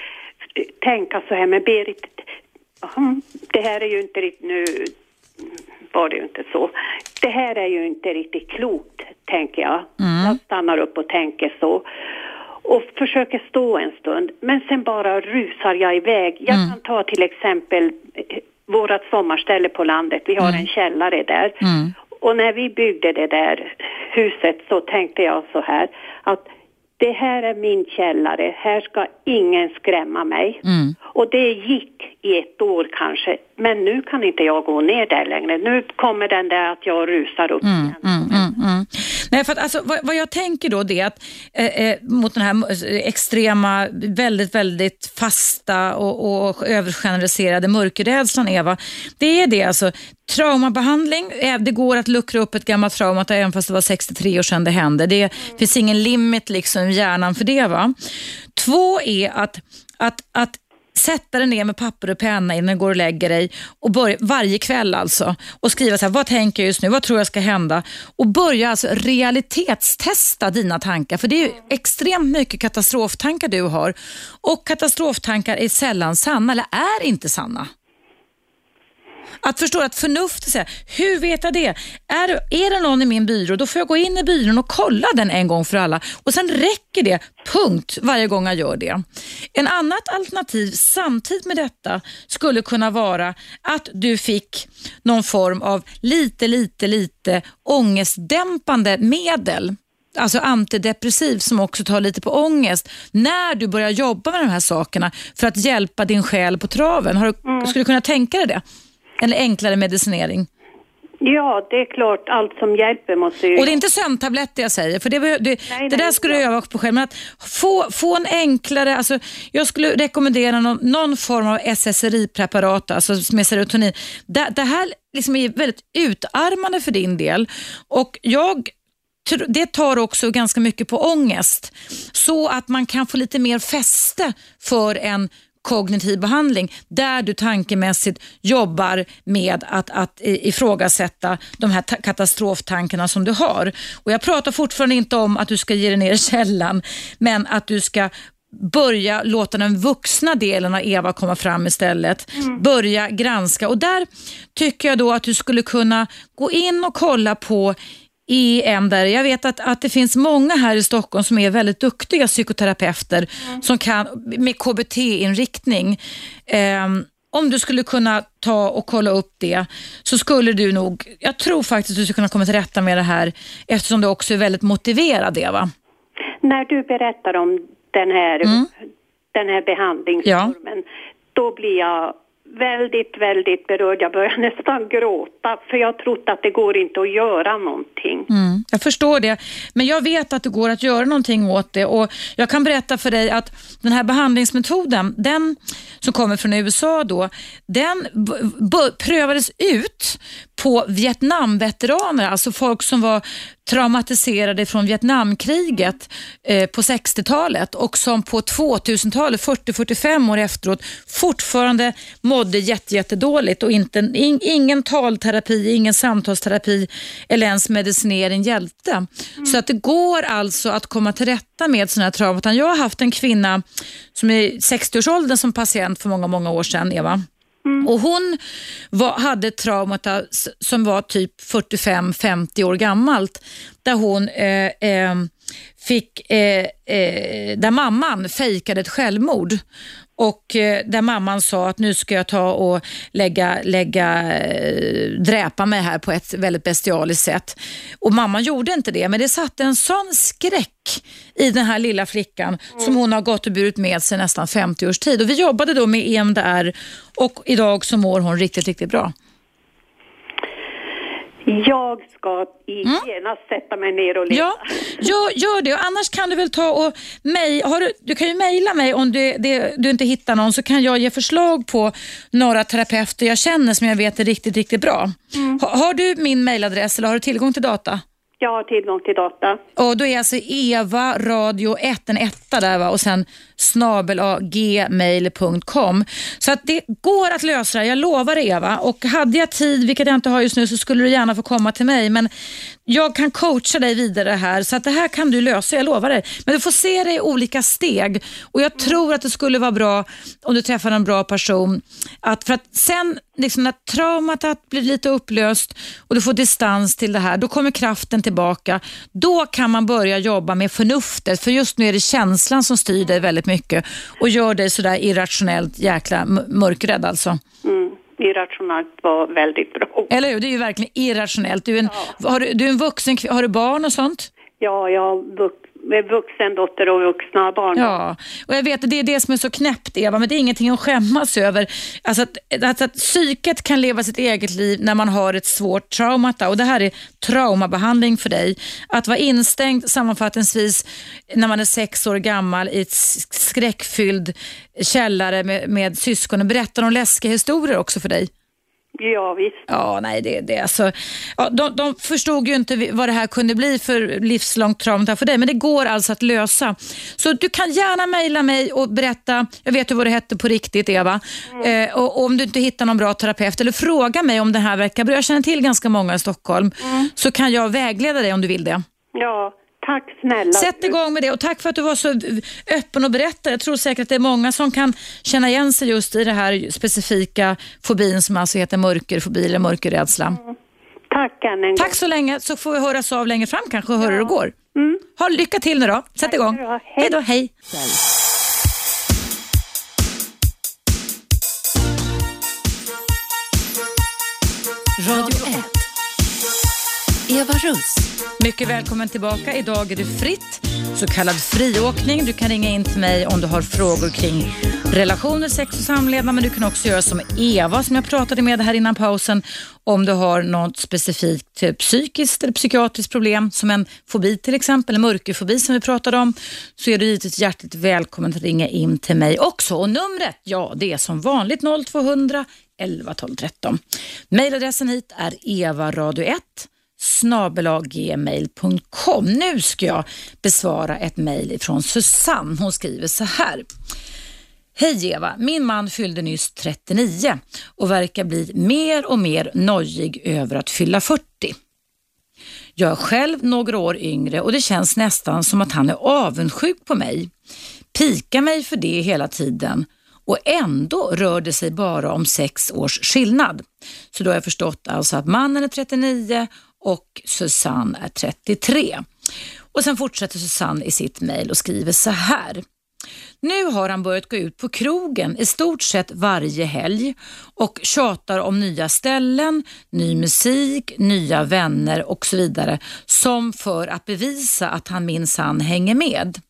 tänka så här med Berit. Det här är ju inte riktigt, nu var det ju inte så. Det här är ju inte riktigt klokt, tänker jag. Mm. Jag stannar upp och tänker så och försöker stå en stund. Men sen bara rusar jag iväg. Jag mm. kan ta till exempel eh, vårat sommarställe på landet. Vi har mm. en källare där. Mm. Och när vi byggde det där huset så tänkte jag så här att det här är min källare, här ska ingen skrämma mig. Mm. Och det gick i ett år kanske, men nu kan inte jag gå ner där längre. Nu kommer den där att jag rusar upp mm, mm, mm, mm. Nej, för att, alltså, vad, vad, jag tänker då det är att eh, eh mot den här extrema, väldigt, väldigt fasta och, och övergeneraliserade mörkerrädslan, Eva, det är det alltså Traumabehandling, eh, det går att luckra upp ett gammalt trauma även fast det var 63 år sedan det hände. Det mm. finns ingen limit liksom i hjärnan för det. va. Två är att, att, att sätta dig ner med papper och penna innan du går och lägger dig och börja, varje kväll alltså och skriva så här, vad tänker jag just nu, vad tror jag ska hända? Och börja alltså realitetstesta dina tankar för det är extremt mycket katastroftankar du har. Och katastroftankar är sällan sanna eller är inte sanna. Att förstå att förnuftet säger, hur vet jag det? Är, är det någon i min byrå, då får jag gå in i byrån och kolla den en gång för alla. Och Sen räcker det, punkt, varje gång jag gör det. En annat alternativ samtidigt med detta skulle kunna vara att du fick någon form av lite, lite, lite ångestdämpande medel alltså antidepressiv som också tar lite på ångest när du börjar jobba med de här sakerna för att hjälpa din själ på traven. Har du, mm. Skulle du kunna tänka dig det? En enklare medicinering? Ja, det är klart. Allt som hjälper måste ju... Och det är inte sömntabletter jag säger, för det, det, nej, det nej, där skulle du öva på själv. Men att få, få en enklare, alltså, jag skulle rekommendera någon, någon form av SSRI-preparat, alltså med serotonin. Det, det här liksom är väldigt utarmande för din del och jag det tar också ganska mycket på ångest så att man kan få lite mer fäste för en kognitiv behandling där du tankemässigt jobbar med att, att ifrågasätta de här katastroftankarna som du har. Och Jag pratar fortfarande inte om att du ska ge dig ner i källan, men att du ska börja låta den vuxna delen av Eva komma fram istället. Mm. Börja granska och där tycker jag då att du skulle kunna gå in och kolla på i en där, jag vet att, att det finns många här i Stockholm som är väldigt duktiga psykoterapeuter mm. som kan, med KBT-inriktning. Um, om du skulle kunna ta och kolla upp det så skulle du nog, jag tror faktiskt att du skulle kunna komma till rätta med det här eftersom du också är väldigt motiverad Eva. När du berättar om den här, mm. den här behandlingsformen, ja. då blir jag väldigt, väldigt berörd. Jag började nästan gråta för jag trodde trott att det går inte att göra någonting. Mm, jag förstår det, men jag vet att det går att göra någonting åt det och jag kan berätta för dig att den här behandlingsmetoden, den som kommer från USA då, den prövades ut på Vietnamveteraner, alltså folk som var traumatiserade från Vietnamkriget eh, på 60-talet och som på 2000-talet, 40-45 år efteråt, fortfarande mådde jättedåligt och inte, in, ingen talterapi, ingen samtalsterapi eller ens medicinering hjälpte. Mm. Så att det går alltså att komma till rätta med sådana här trauman. Jag har haft en kvinna som är i 60-årsåldern som patient för många, många år sedan, Eva. Mm. Och Hon var, hade trauma som var typ 45-50 år gammalt där hon eh, eh, fick, eh, eh, där mamman fejkade ett självmord och eh, där mamman sa att nu ska jag ta och lägga, lägga, eh, dräpa mig här på ett väldigt bestialiskt sätt. Och mamman gjorde inte det, men det satte en sån skräck i den här lilla flickan mm. som hon har gått och burit med sig nästan 50 års tid. Och vi jobbade då med EMDR och idag så mår hon riktigt, riktigt bra. Jag ska mm. genast sätta mig ner och leta. Ja, gör, gör det. Och annars kan du väl ta och mej, har du, du kan ju mejla mig om du, det, du inte hittar någon så kan jag ge förslag på några terapeuter jag känner som jag vet är riktigt, riktigt bra. Mm. Ha, har du min mejladress eller har du tillgång till data? Jag har tillgång till data. Och då är alltså Eva radio 1 en etta där va? och sen snabelagmail.com. Så att det går att lösa det, jag lovar Eva. Och hade jag tid, vilket jag inte har just nu, så skulle du gärna få komma till mig. Men jag kan coacha dig vidare här, så att det här kan du lösa, jag lovar dig. Men du får se det i olika steg. Och Jag tror att det skulle vara bra om du träffar en bra person. Att för att sen liksom när traumat blir lite upplöst och du får distans till det här, då kommer kraften tillbaka. Då kan man börja jobba med förnuftet, för just nu är det känslan som styr dig väldigt mycket och gör dig sådär irrationellt jäkla mörkrädd alltså. Mm. Irrationellt var väldigt bra. Eller hur? Det är ju verkligen irrationellt. Du är en, ja. har du, du är en vuxen Har du barn och sånt? Ja, jag har med vuxen dotter och vuxna barn. Ja, och jag vet att det är det som är så knäppt Eva, men det är ingenting att skämmas över. Alltså att, alltså att psyket kan leva sitt eget liv när man har ett svårt traumata och det här är traumabehandling för dig. Att vara instängd sammanfattningsvis när man är sex år gammal i ett skräckfylld källare med, med syskon och berättar om läskiga historier också för dig. Ja, visst. Ja, nej, det, det alltså, ja, de, de förstod ju inte vad det här kunde bli för livslångt trauma för dig, men det går alltså att lösa. Så du kan gärna mejla mig och berätta, jag vet ju vad det hette på riktigt Eva, mm. eh, och, och, om du inte hittar någon bra terapeut, eller fråga mig om det här verkar bra. Jag känner till ganska många i Stockholm, mm. så kan jag vägleda dig om du vill det. Ja, Tack snälla. Sätt igång med det och tack för att du var så öppen och berättade. Jag tror säkert att det är många som kan känna igen sig just i det här specifika fobin som alltså heter mörkerfobi eller mörkerrädsla. Mm. Tack än en gång. Tack så länge så får vi höras av längre fram kanske och höra hur det går. Mm. Ha lycka till nu då. Sätt tack igång. Hej då. Hej. Radio 1. Eva Russ. Mycket välkommen tillbaka. Idag är det fritt, så kallad friåkning. Du kan ringa in till mig om du har frågor kring relationer, sex och samlevnad. Men du kan också göra som Eva som jag pratade med här innan pausen. Om du har något specifikt typ psykiskt eller psykiatriskt problem som en fobi till exempel, en mörkerfobi som vi pratade om, så är du givetvis hjärtligt välkommen att ringa in till mig också. Och numret, ja det är som vanligt 0200 11 12 13. Mailadressen hit är evaradio1 snabelaggmail.com. Nu ska jag besvara ett mejl från Susanne. Hon skriver så här. Hej Eva, min man fyllde nyss 39 och verkar bli mer och mer nojig över att fylla 40. Jag är själv några år yngre och det känns nästan som att han är avundsjuk på mig. Pikar mig för det hela tiden och ändå rör det sig bara om sex års skillnad. Så då har jag förstått alltså att mannen är 39 och Susanne är 33. Och Sen fortsätter Susanne i sitt mejl och skriver så här. Nu har han börjat gå ut på krogen i stort sett varje helg och tjatar om nya ställen, ny musik, nya vänner och så vidare som för att bevisa att han minsann hänger med.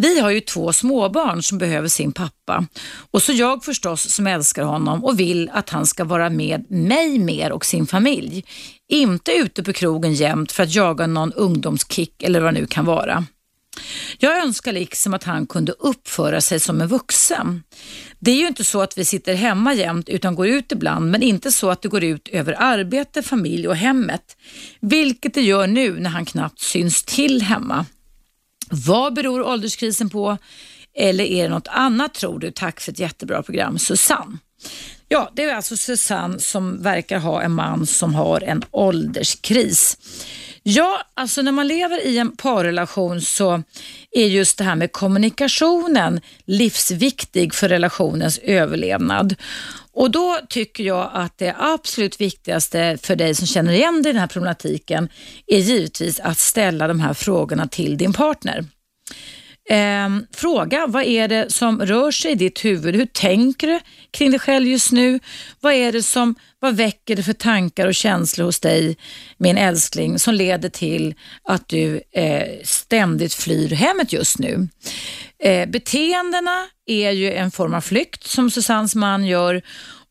Vi har ju två småbarn som behöver sin pappa och så jag förstås som älskar honom och vill att han ska vara med mig mer och sin familj. Inte ute på krogen jämt för att jaga någon ungdomskick eller vad det nu kan vara. Jag önskar liksom att han kunde uppföra sig som en vuxen. Det är ju inte så att vi sitter hemma jämt utan går ut ibland, men inte så att det går ut över arbete, familj och hemmet. Vilket det gör nu när han knappt syns till hemma. Vad beror ålderskrisen på? Eller är det något annat tror du? Tack för ett jättebra program, Susanne. Ja, det är alltså Susanne som verkar ha en man som har en ålderskris. Ja, alltså när man lever i en parrelation så är just det här med kommunikationen livsviktig för relationens överlevnad. Och då tycker jag att det absolut viktigaste för dig som känner igen dig i den här problematiken är givetvis att ställa de här frågorna till din partner. Eh, fråga, vad är det som rör sig i ditt huvud? Hur tänker du kring dig själv just nu? Vad är det som, vad väcker det för tankar och känslor hos dig, min älskling, som leder till att du eh, ständigt flyr hemmet just nu? Eh, beteendena är ju en form av flykt som Susannes man gör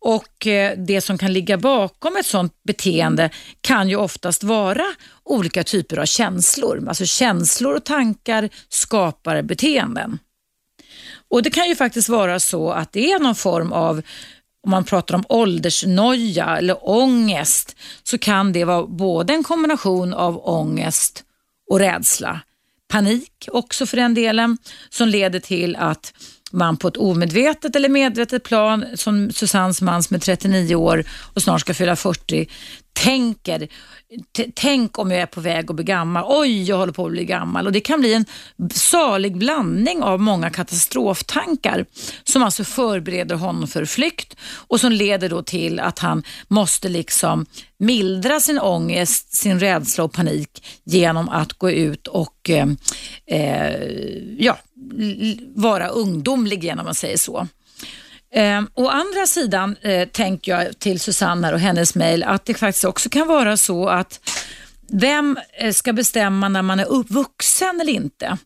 och eh, det som kan ligga bakom ett sådant beteende kan ju oftast vara olika typer av känslor. Alltså känslor och tankar skapar beteenden. Och Det kan ju faktiskt vara så att det är någon form av om man pratar om åldersnoja eller ångest så kan det vara både en kombination av ångest och rädsla. Panik också för den delen som leder till att man på ett omedvetet eller medvetet plan, som Susannes man som är 39 år och snart ska fylla 40, tänker tänk om jag är på väg att bli gammal. Oj, jag håller på att bli gammal. Och Det kan bli en salig blandning av många katastroftankar som alltså förbereder honom för flykt och som leder då till att han måste liksom mildra sin ångest, sin rädsla och panik genom att gå ut och eh, eh ja, vara ungdomlig igen om man säger så. Eh, å andra sidan eh, tänker jag till Susanna och hennes mejl att det faktiskt också kan vara så att vem eh, ska bestämma när man är vuxen eller inte?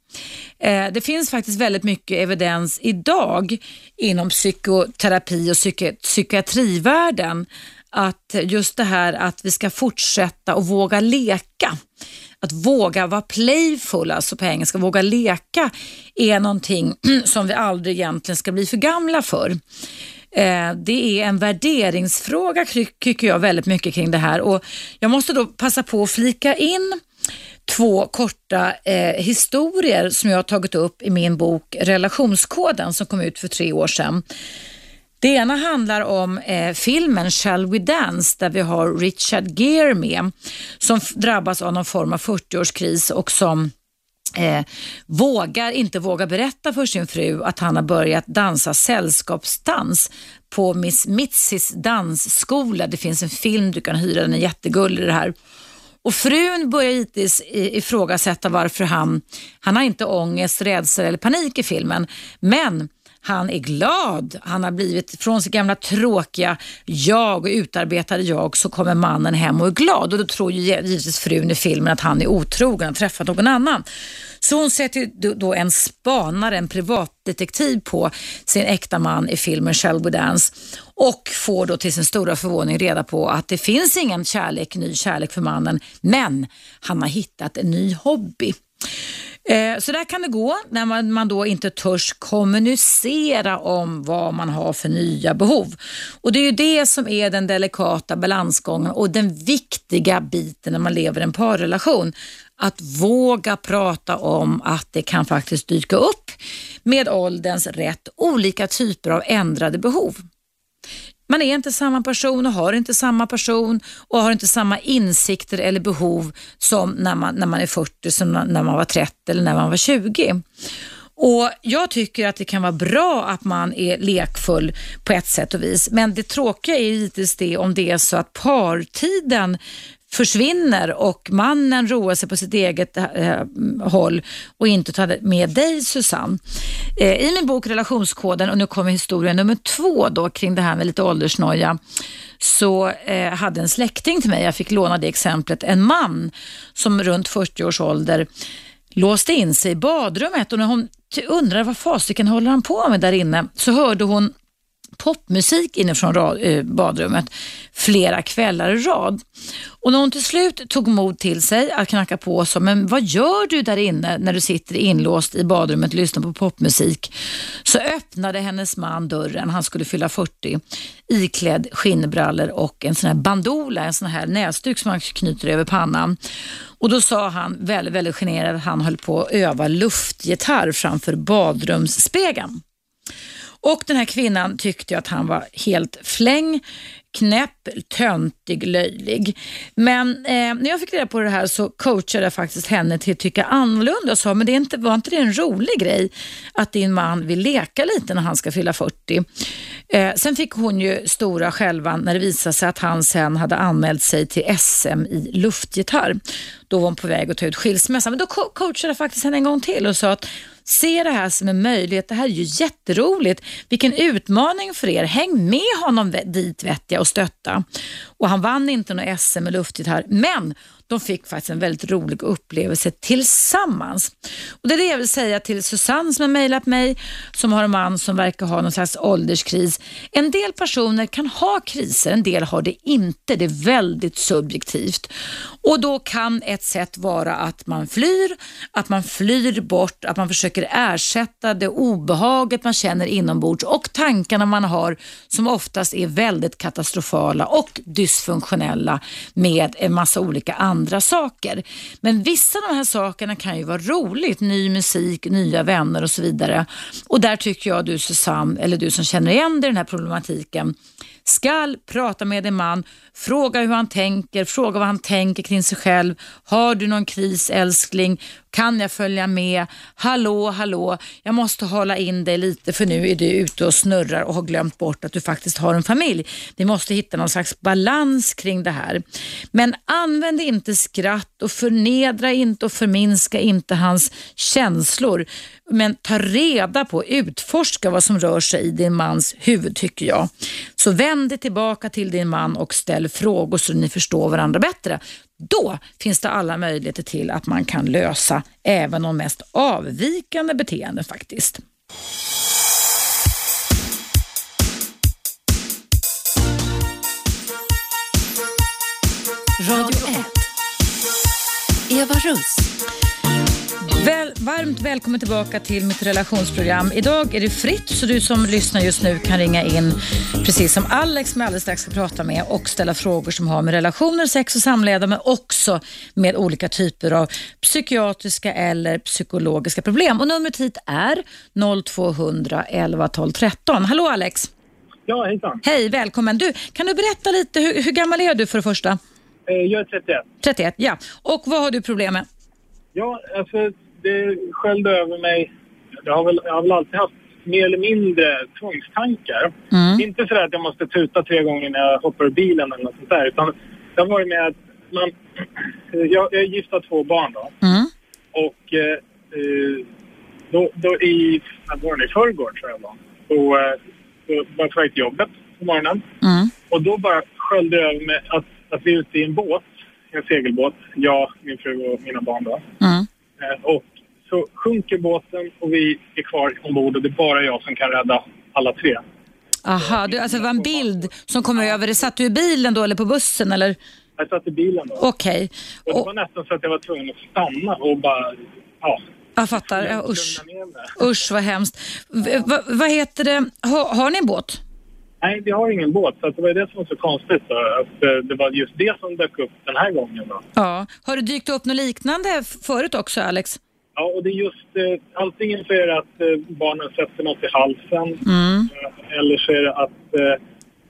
Eh, det finns faktiskt väldigt mycket evidens idag inom psykoterapi och psyki psykiatrivärlden att just det här att vi ska fortsätta och våga leka att våga vara playful, alltså på engelska, våga leka, är någonting som vi aldrig egentligen ska bli för gamla för. Eh, det är en värderingsfråga tycker jag väldigt mycket kring det här och jag måste då passa på att flika in två korta eh, historier som jag har tagit upp i min bok Relationskoden som kom ut för tre år sedan. Det ena handlar om eh, filmen Shall We Dance där vi har Richard Gere med som drabbas av någon form av 40-årskris och som Eh, vågar inte våga berätta för sin fru att han har börjat dansa sällskapsdans på Miss Mitsis dansskola. Det finns en film du kan hyra, den är jättegullig det här. Och frun börjar givetvis ifrågasätta varför han, han har inte ångest, rädsla eller panik i filmen. Men han är glad. Han har blivit från sitt gamla tråkiga jag och utarbetade jag så kommer mannen hem och är glad och då tror ju givetvis frun i filmen att han är otrogen och träffat någon annan. Så hon sätter då en spanare, en privatdetektiv på sin äkta man i filmen Shall We Dance och får då till sin stora förvåning reda på att det finns ingen kärlek, ny kärlek för mannen men han har hittat en ny hobby. Eh, så där kan det gå när man, man då inte törs kommunicera om vad man har för nya behov. Och Det är ju det som är den delikata balansgången och den viktiga biten när man lever i en parrelation. Att våga prata om att det kan faktiskt dyka upp med ålderns rätt olika typer av ändrade behov. Man är inte samma person och har inte samma person och har inte samma insikter eller behov som när man, när man är 40, som när man var 30 eller när man var 20. Och Jag tycker att det kan vara bra att man är lekfull på ett sätt och vis. Men det tråkiga är givetvis det om det är så att partiden försvinner och mannen roar sig på sitt eget eh, håll och inte tar med dig Susanne. Eh, I min bok Relationskoden, och nu kommer historia nummer två då kring det här med lite åldersnoja, så eh, hade en släkting till mig, jag fick låna det exemplet, en man som runt 40 års ålder låste in sig i badrummet och när hon undrade vad fasiken håller han på med där inne. Så hörde hon popmusik inifrån eh, badrummet flera kvällar i rad. Och när hon till slut tog mod till sig att knacka på och sa, men vad gör du där inne när du sitter inlåst i badrummet och lyssnar på popmusik? Så öppnade hennes man dörren, han skulle fylla 40, iklädd skinnbrallor och en sån här bandola, en sån här näsduk som man knyter över pannan. Och då sa han väldigt, väldigt generad att han höll på att öva luftgitarr framför badrumsspegeln. Och den här kvinnan tyckte att han var helt fläng, knäpp, töntig, löjlig. Men eh, när jag fick reda på det här så coachade jag faktiskt henne till att tycka annorlunda och sa, men det är inte, var inte det en rolig grej att din man vill leka lite när han ska fylla 40? Eh, sen fick hon ju stora skälvan när det visade sig att han sen hade anmält sig till SM i luftgitarr. Då var hon på väg att ta ut skilsmässa. Men då coachade jag faktiskt henne en gång till och sa att Se det här som en möjlighet. Det här är ju jätteroligt. Vilken utmaning för er. Häng med honom dit vet jag och stötta. Och han vann inte något SM i luftgitarr, men de fick faktiskt en väldigt rolig upplevelse tillsammans. Och Det är det jag vill säga till Susanne som har mejlat mig, som har en man som verkar ha någon slags ålderskris. En del personer kan ha kriser, en del har det inte. Det är väldigt subjektivt. Och Då kan ett sätt vara att man flyr, att man flyr bort, att man försöker ersätta det obehaget man känner inombords och tankarna man har som oftast är väldigt katastrofala och dysfunktionella med en massa olika andra andra saker. Men vissa av de här sakerna kan ju vara roligt, ny musik, nya vänner och så vidare. Och där tycker jag du Susanne, eller du som känner igen dig i den här problematiken, skall prata med din man, fråga hur han tänker, fråga vad han tänker kring sig själv. Har du någon kris älskling? Kan jag följa med? Hallå, hallå, jag måste hålla in dig lite för nu är du ute och snurrar och har glömt bort att du faktiskt har en familj. Vi måste hitta någon slags balans kring det här. Men använd inte skratt och förnedra inte och förminska inte hans känslor. Men ta reda på, utforska vad som rör sig i din mans huvud tycker jag. Så vänd dig tillbaka till din man och ställ frågor så ni förstår varandra bättre. Då finns det alla möjligheter till att man kan lösa även de mest avvikande beteenden faktiskt. Radio 1. Eva Russ. Väl, varmt välkommen tillbaka till mitt relationsprogram. Idag är det fritt så du som lyssnar just nu kan ringa in precis som Alex som jag alldeles strax ska prata med och ställa frågor som har med relationer, sex och samlevnad men också med olika typer av psykiatriska eller psykologiska problem. Och numret hit är 0200 11 12 13. Hallå Alex! Ja, hejsan. Hej, välkommen. Du, kan du berätta lite, hur, hur gammal är du för det första? Eh, jag är 31. 31, ja. Och vad har du problem med? Ja, alltså det sköljde över mig. Jag har, väl, jag har väl alltid haft mer eller mindre tvångstankar. Mm. Inte så att jag måste tuta tre gånger när jag hoppar ur bilen eller något sånt där. Utan det har varit med att man... Jag, jag är gift av två barn då. Mm. Och eh, eh då, då i, var det, i förrgår tror jag var. Och, eh, då var jag på väg till jobbet på morgonen. Mm. Och då bara sköljde det över mig att, att vi är ute i en båt. En segelbåt. Jag, min fru och mina barn då. Mm. Eh, och så sjunker båten och vi är kvar ombord och det är bara jag som kan rädda alla tre. Aha, du, alltså det var en bild som kom över. Det satt du i bilen då eller på bussen eller? Jag satt i bilen då. Okej. Och det var nästan så att jag var tvungen att stanna och bara, ja. Jag fattar. Ja, usch. Usch vad hemskt. Va- vad heter det? Har, har ni en båt? Nej, vi har ingen båt så det var det som var så konstigt. Då, att eh, det var just det som dök upp den här gången. Då. Ja. Har det dykt upp något liknande förut också Alex? Ja, och det är just eh, antingen så är det att eh, barnen sätter något i halsen Mm. eh, eller så är det att, eh,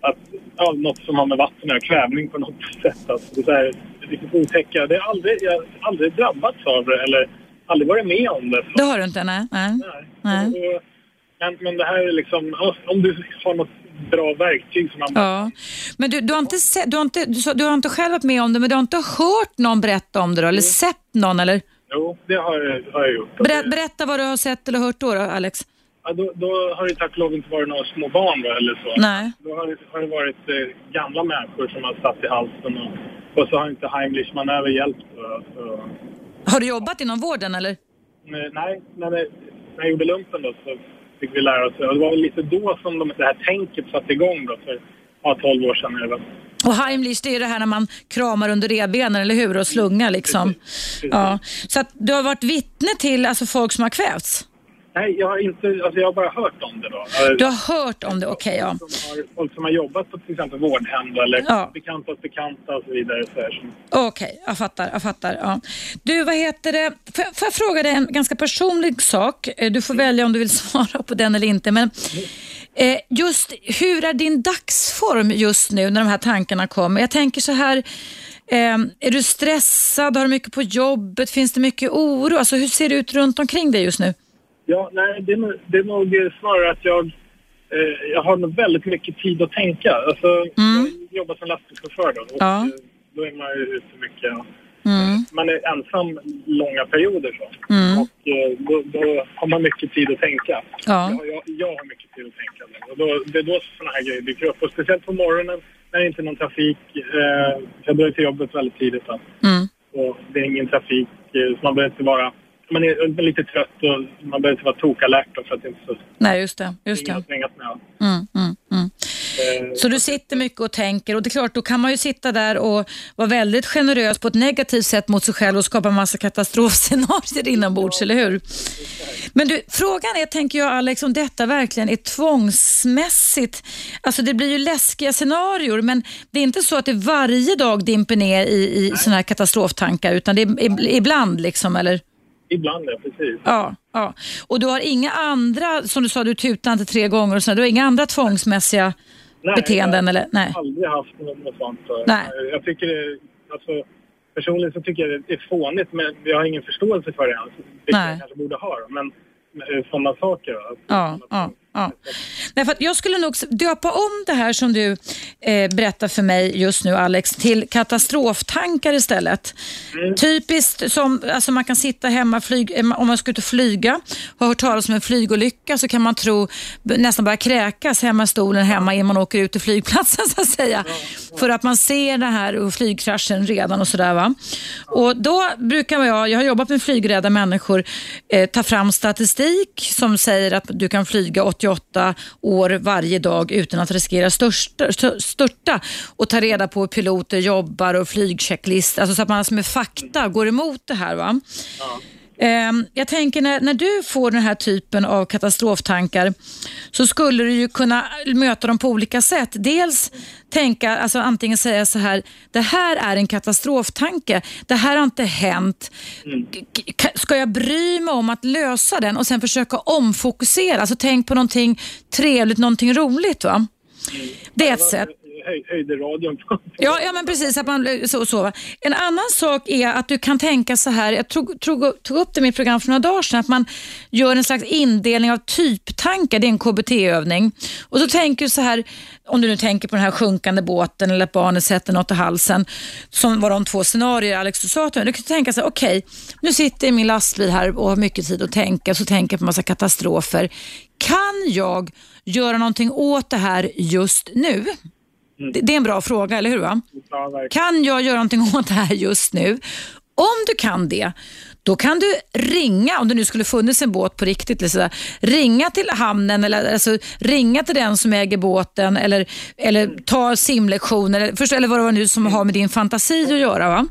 att ja, något som har med vatten att göra, kvävning på något sätt. Alltså, det är så riktigt otäcka. Det har aldrig, jag har aldrig drabbats av det eller aldrig varit med om det. Det har du inte? Nej. nej. Nej. Nej. Och, men, men det här är liksom, om du har något bra verktyg som man... Ja. Men du, du, har inte se, du, har inte, du, sa- du har inte själv varit med om det, men du har inte hört någon berätta om det då? Eller sett någon? Eller? Jo, det har, jag- har jag gjort. Berä, berätta vad du har sett eller hört då, då Alex. Ja, då, då har det tack och lov inte varit några små barn då, eller så. Nej. Då har det, har det varit eh, gamla människor som har satt i halsen och, och så har inte Heimlich manöver hjälpt. Och, och, Har du jobbat inom vården eller? nej, det, när jag gjorde lumpen då så fick vi lära oss. Och det var väl lite då som de, det här tänket satte igång då för ja, 12 år sedan. Eller? Och Heimlich, det är det här när man kramar under revbenen, eller hur? Och slungar liksom. Precis. Ja. Så att du har varit vittne till alltså, folk som har kvävts? Nej, jag har inte, alltså jag har bara hört om det då. Du har hört om det, okej ja. Som har, folk som har jobbat på till exempel vårdhem eller Ja. bekantas bekanta och så vidare. Okej, jag fattar. Jag fattar ja. Du, vad heter det? Får jag, får jag fråga dig en ganska personlig sak? Eh, Du får välja om du vill svara på den eller inte. Men eh, just hur är din dagsform just nu när de här tankarna kommer? Jag tänker så här, eh, är du stressad? Har du mycket på jobbet? Finns det mycket oro? Alltså, hur ser det ut runt omkring dig just nu? Ja, nej, det är, nog- det är nog snarare att jag, eh, jag har nog väldigt mycket tid att tänka. Alltså, Jag jobbar som lastbilschaufför då och Ja. eh, då är man ju ute mycket. Mm. Man är ensam långa perioder så. Mm. Och eh, då, då har man mycket tid att tänka. Ja. Jag, jag, jag har mycket tid att tänka. Och då, det är då sådana här grejer dyker upp. Och speciellt på morgonen när det inte är någon trafik. Eh, jag börjar till jobbet väldigt tidigt. Då. Mm. Och det är ingen trafik. Eh, så man behöver inte vara... Man är lite trött och man behöver inte vara tokalert för att det inte så Nej, just det. Just det. med. Mm, mm, mm. Eh, Så du sitter mycket och tänker och det är klart, då kan man ju sitta där och vara väldigt generös på ett negativt sätt mot sig själv och skapa en massa katastrofscenarier inombords, eller hur? Men du, frågan är, tänker jag Alex, om detta verkligen är tvångsmässigt. Alltså det blir ju läskiga scenarier, men det är inte så att det varje dag dimper ner i, i sådana här katastroftankar, utan det är ib- ibland liksom, eller? Ibland, ja precis. Ja, ja. Och du har inga andra, som du sa, du tutade inte tre gånger och så, du har inga andra tvångsmässiga Nej, beteenden? jag eller? Nej. har aldrig haft något, sånt. Så. Nej. Jag tycker det, alltså, personligen så tycker jag det är fånigt men jag har ingen förståelse för det ens. Vilket Nej. jag kanske borde ha. Men sådana saker. då. Ja, ja, ja. Nej, för jag skulle nog döpa om det här som du eh, berättar för mig just nu Alex till katastroftankar istället. Typiskt som alltså man kan sitta hemma flyg, eh, om man ska ut och flyga har hört talas om en flygolycka så kan man tro nästan börja kräkas hemma i stolen hemma innan man åker ut till flygplatsen så att säga. För att man ser det här och flygkraschen redan och sådär va. Och då brukar jag, jag har jobbat med flygrädda människor, eh, ta fram statistik som säger att du kan flyga 88 år varje dag utan att riskera största, störta och ta reda på hur piloter jobbar och flygchecklist, alltså så att man alltså med fakta går emot det här. Va? Ja. Jag tänker när, när du får den här typen av katastroftankar så skulle du ju kunna möta dem på olika sätt. Dels tänka, alltså antingen säga så här, det här är en katastroftanke, det här har inte hänt. K- Ska jag bry mig om att lösa den och sen försöka omfokusera? Alltså tänk på någonting trevligt, någonting roligt. va? Det är ett sätt. Höj, höjde radion. Ja, ja men precis. Att man, så, så. En annan sak är att du kan tänka så här, jag tog, tog, tog upp det i mitt program för några dagar sedan, att man gör en slags indelning av typtankar, det är en KBT-övning. Och så tänker du så här, om du nu tänker på den här sjunkande båten eller att barnet sätter något i halsen, som var de två scenarier Alex du sa till mig. Du kan tänka så här, okej, nu sitter jag i min lastbil här och har mycket tid att tänka, så tänker jag på massa katastrofer. Kan jag göra någonting åt det här just nu? Det, det är en bra fråga, eller hur? Va? Ja. Kan jag göra någonting åt det här just nu? Om du kan det, då kan du ringa, om det nu skulle funnits en båt på riktigt, eller sådär, ringa till hamnen eller alltså, ringa till den som äger båten eller, eller ta simlektioner eller, först, eller vad det var nu som har med din fantasi att göra. Va?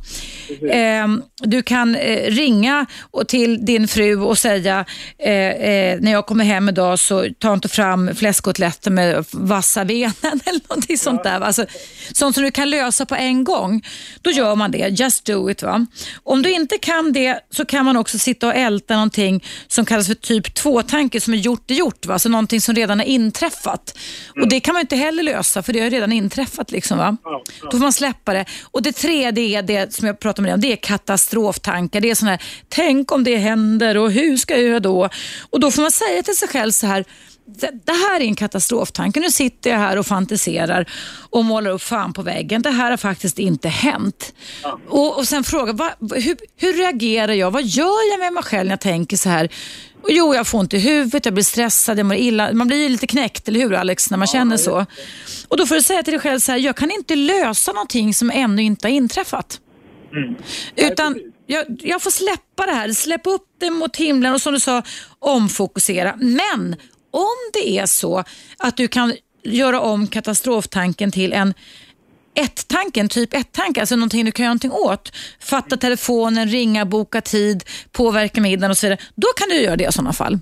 Ehm, du kan eh, ringa och till din fru och säga eh, eh, när jag kommer hem idag så ta inte fram fläskkotletter med vassa benen eller någonting sånt där. va. Alltså, sånt som du kan lösa på en gång. Då gör man det. Just do it. Va? Om du inte kan det så kan man också sitta och älta någonting som kallas för typ 2-tanke som är gjort är gjort. Va? Alltså någonting som redan är inträffat. Och Det kan man inte heller lösa för det har redan inträffat. Liksom, va? Ja, ja. Då får man släppa det. Och Det tredje är det som jag pratade om, det är katastroftankar. Det är sån här, tänk om det händer och hur ska jag göra då? Och Då får man säga till sig själv så här, det här är en katastroftanke. Nu sitter jag här och fantiserar och målar upp fan på väggen. Det här har faktiskt inte hänt. Och, och Sen fråga, va, hur, hur reagerar jag? Vad gör jag med mig själv när jag tänker så här? Och jo, jag får ont i huvudet, jag blir stressad, jag mår illa. Man blir ju lite knäckt, eller hur Alex, när man känner så. Och Då får du säga till dig själv så här, jag kan inte lösa någonting som ännu inte har inträffat. Mm. Utan jag, jag får släppa det här, släppa upp det mot himlen och som du sa, omfokusera. Men om det är så att du kan göra om katastroftanken till en ett-tanken, typ ett-tanke, alltså någonting du kan göra någonting åt. Fatta telefonen, ringa, boka tid, påverka middagen och så vidare. Då kan du göra det i sådana fall.